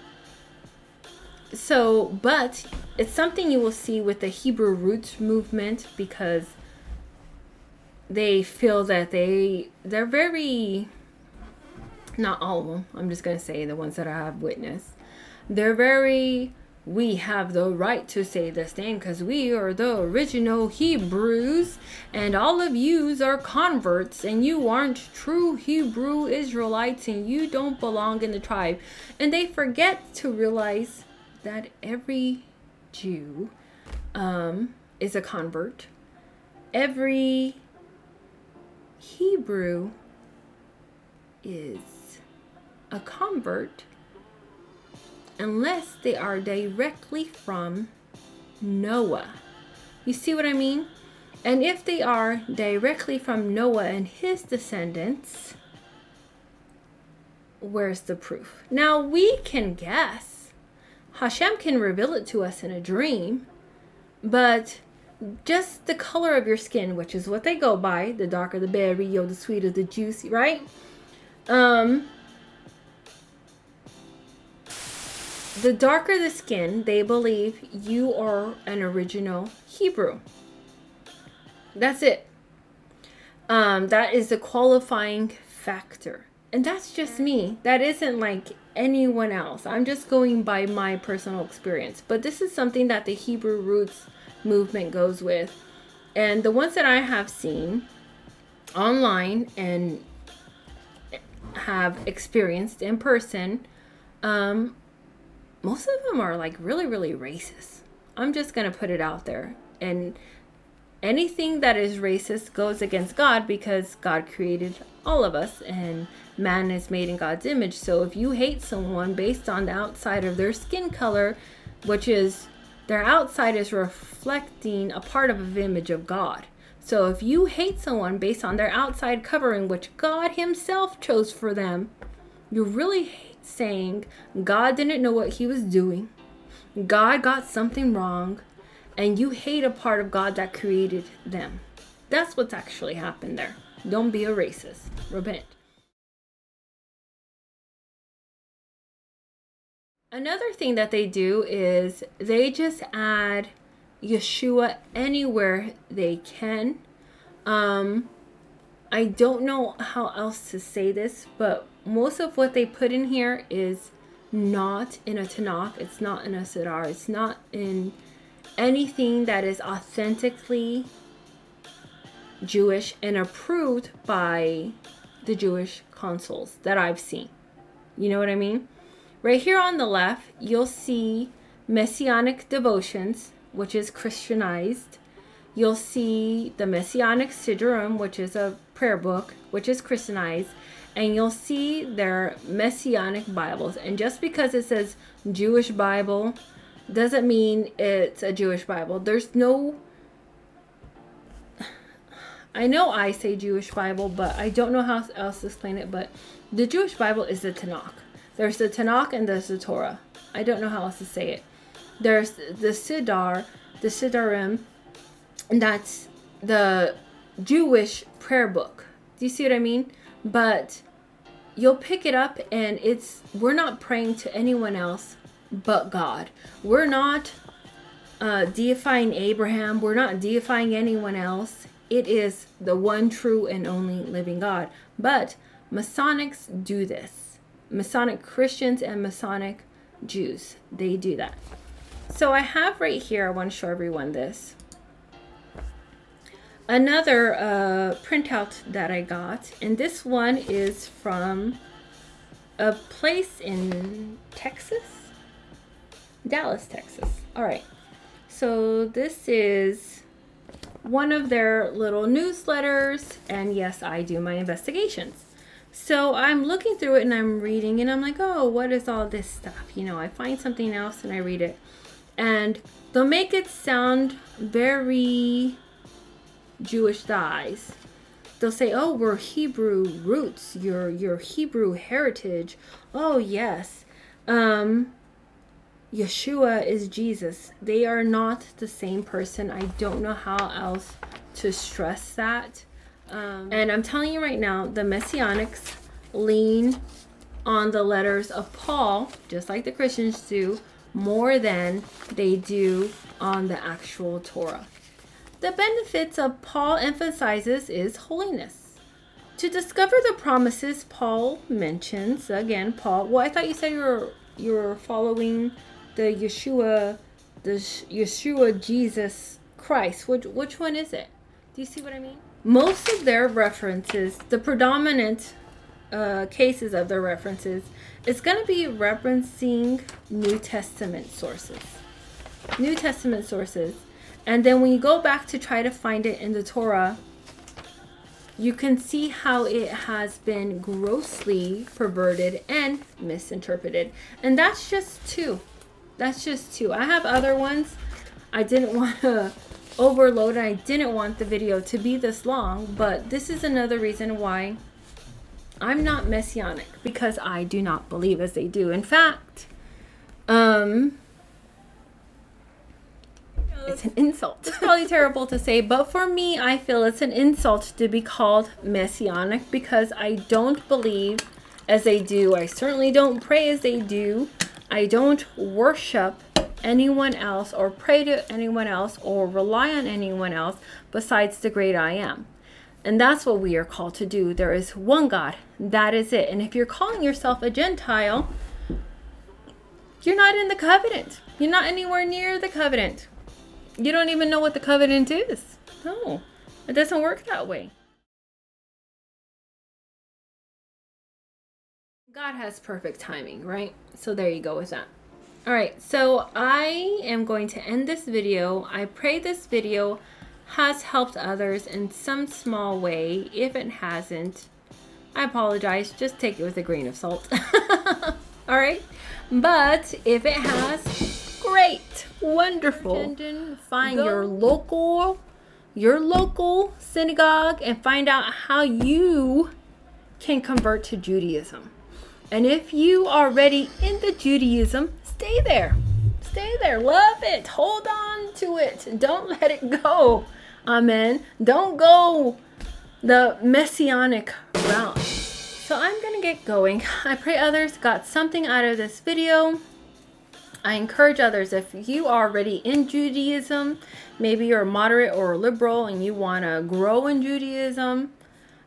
So, but it's something you will see with the Hebrew roots movement because they feel that they they're very not all of them. I'm just going to say the ones that I have witnessed. They're very we have the right to say this thing because we are the original Hebrews, and all of yous are converts, and you aren't true Hebrew Israelites, and you don't belong in the tribe. And they forget to realize that every Jew um, is a convert. Every Hebrew is a convert unless they are directly from Noah. You see what I mean? And if they are directly from Noah and his descendants, where's the proof? Now we can guess. Hashem can reveal it to us in a dream, but just the color of your skin, which is what they go by, the darker the berry, or the sweeter the juicy, right? Um, the darker the skin, they believe you are an original Hebrew. That's it. Um, that is the qualifying factor. And that's just me. That isn't like anyone else. I'm just going by my personal experience. But this is something that the Hebrew roots movement goes with. And the ones that I have seen online and have experienced in person, um, most of them are like really, really racist. I'm just going to put it out there. And anything that is racist goes against God because God created all of us and man is made in God's image. So if you hate someone based on the outside of their skin color, which is their outside is reflecting a part of an image of God. So if you hate someone based on their outside covering, which God Himself chose for them, you're really saying God didn't know what He was doing. God got something wrong, and you hate a part of God that created them. That's what's actually happened there. Don't be a racist. Repent. Another thing that they do is they just add Yeshua anywhere they can. Um, I don't know how else to say this, but most of what they put in here is not in a Tanakh. It's not in a Siddur. It's not in anything that is authentically Jewish and approved by the Jewish consuls that I've seen. You know what I mean? Right here on the left, you'll see Messianic devotions, which is Christianized. You'll see the Messianic Siddurim, which is a prayer book, which is Christianized. And you'll see their Messianic Bibles. And just because it says Jewish Bible doesn't mean it's a Jewish Bible. There's no. I know I say Jewish Bible, but I don't know how else to explain it. But the Jewish Bible is the Tanakh. There's the Tanakh and there's the Torah. I don't know how else to say it. There's the Siddur, the Siddurim, and that's the Jewish prayer book. Do you see what I mean? But you'll pick it up and it's we're not praying to anyone else but God. We're not uh, deifying Abraham. We're not deifying anyone else. It is the one true and only living God. But Messianics do this. Messianic Christians and Messianic Jews, they do that. So I have right here, I want to show everyone this. Another uh, printout that I got, and this one is from a place in Texas, Dallas, Texas. All right. So this is one of their little newsletters, and yes, I do my investigations. So I'm looking through it and I'm reading, and I'm like, oh, what is all this stuff? You know, I find something else and I read it, and they'll make it sound very Jewish eyes. They'll say, "Oh, we're Hebrew roots. Your your Hebrew heritage. Oh yes, um, Yeshua is Jesus. They are not the same person. I don't know how else to stress that. Um, and I'm telling you right now, the Messianics lean on the letters of Paul, just like the Christians do, more than they do on the actual Torah. The benefits of Paul emphasizes is holiness. To discover the promises Paul mentions, again, Paul. Well, I thought you said you were you were following the Yeshua, the Yeshua Jesus Christ. Which which one is it? Do you see what I mean? Most of their references, the predominant uh, cases of their references, is going to be referencing New Testament sources. New Testament sources. And then when you go back to try to find it in the Torah, you can see how it has been grossly perverted and misinterpreted. And that's just two. That's just two. I have other ones. I didn't want to overload and I didn't want the video to be this long, but this is another reason why I'm not messianic because I do not believe as they do. In fact, um it's an insult. It's probably terrible to say, but for me, I feel it's an insult to be called messianic because I don't believe as they do. I certainly don't pray as they do. I don't worship anyone else or pray to anyone else or rely on anyone else besides the great I am. And that's what we are called to do. There is one God. That is it. And if you're calling yourself a Gentile, you're not in the covenant. You're not anywhere near the covenant. You don't even know what the covenant is. No, it doesn't work that way. God has perfect timing, right? So there you go with that. All right, so I am going to end this video. I pray this video has helped others in some small way. If it hasn't, I apologize. Just take it with a grain of salt. All right, but if it has, great, wonderful. Find Go. your local, your local synagogue and find out how you can convert to Judaism. And if you are already the Judaism, stay there. Stay there. Love it. Hold on to it. Don't let it go. Amen. Don't go the messianic route. So I'm going to get going. I pray others got something out of this video. I encourage others if you are already in Judaism, maybe you're moderate or liberal and you want to grow in Judaism,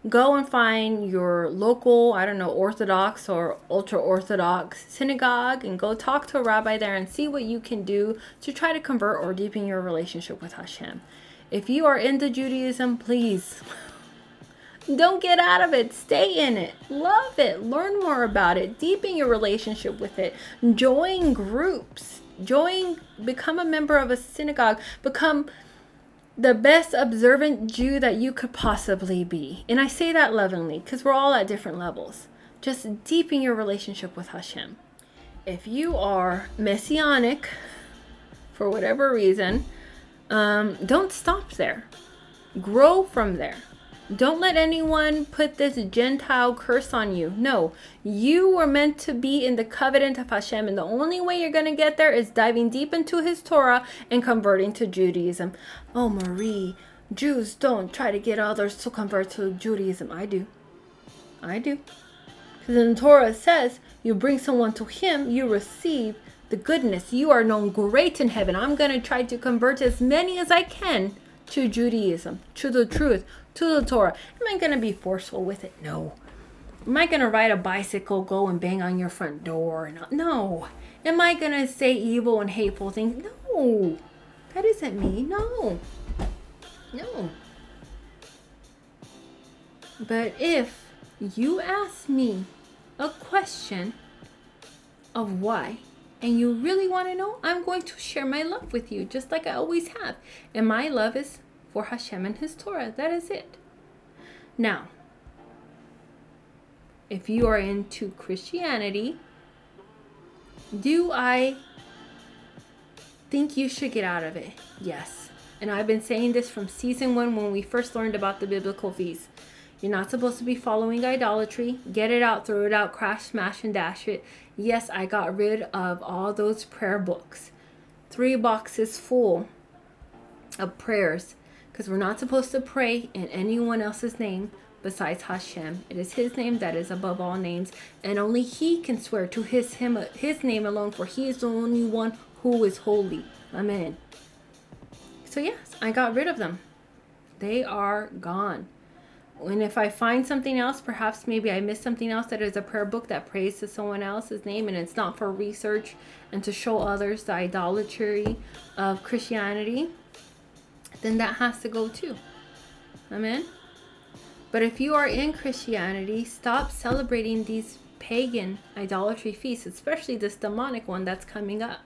go and find your local, I don't know, Orthodox or ultra Orthodox synagogue and go talk to a rabbi there and see what you can do to try to convert or deepen your relationship with Hashem. If you are into Judaism, please don't get out of it. Stay in it. Love it. Learn more about it. Deepen your relationship with it. Join groups. Join, become a member of a synagogue. Become the best observant Jew that you could possibly be. And I say that lovingly because we're all at different levels. Just deepen your relationship with Hashem. If you are messianic for whatever reason, um, don't stop there. Grow from there. Don't let anyone put this Gentile curse on you. No, you were meant to be in the covenant of Hashem, and the only way you're going to get there is diving deep into His Torah and converting to Judaism. Oh, Marie, Jews don't try to get others to convert to Judaism. I do. I do. Because the Torah says, you bring someone to Him, you receive the goodness. You are known great in heaven. I'm going to try to convert as many as I can to Judaism, to the truth, to the Torah. Am I going to be forceful with it? No. Am I going to ride a bicycle, go and bang on your front door? No. Am I going to say evil and hateful things? No. That isn't me. No. No. But if you ask me a question of why, and you really want to know, I'm going to share my love with you, just like I always have. And my love is for Hashem and His Torah. That is it. Now, if you are into Christianity, do I think you should get out of it? Yes. And I've been saying this from season one when we first learned about the biblical feast. You're not supposed to be following idolatry. Get it out, throw it out, crash, smash, and dash it. Yes, I got rid of all those prayer books. Three boxes full of prayers because we're not supposed to pray in anyone else's name besides Hashem. It is His name that is above all names, and only He can swear to His Him His name alone, for He is the only one who is holy. Amen. So yes, I got rid of them. They are gone. And if I find something else, perhaps maybe I miss something else that is a prayer book that prays to someone else's name and it's not for research and to show others the idolatry of Christianity, then that has to go too. Amen. But if you are in Christianity, stop celebrating these pagan idolatry feasts, especially this demonic one that's coming up.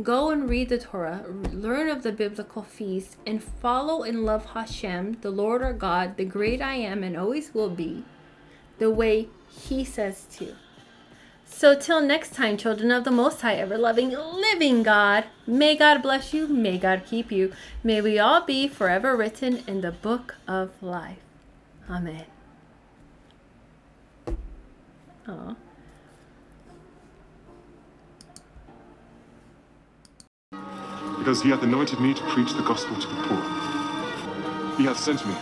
Go and read the Torah, learn of the biblical feasts, and follow and love Hashem, the Lord our God, the great I am and always will be, the way He says to. So, till next time, children of the Most High, ever loving, living God, may God bless you, may God keep you, may we all be forever written in the book of life. Amen. Aww. Because he hath anointed me to preach the gospel to the poor. He hath sent me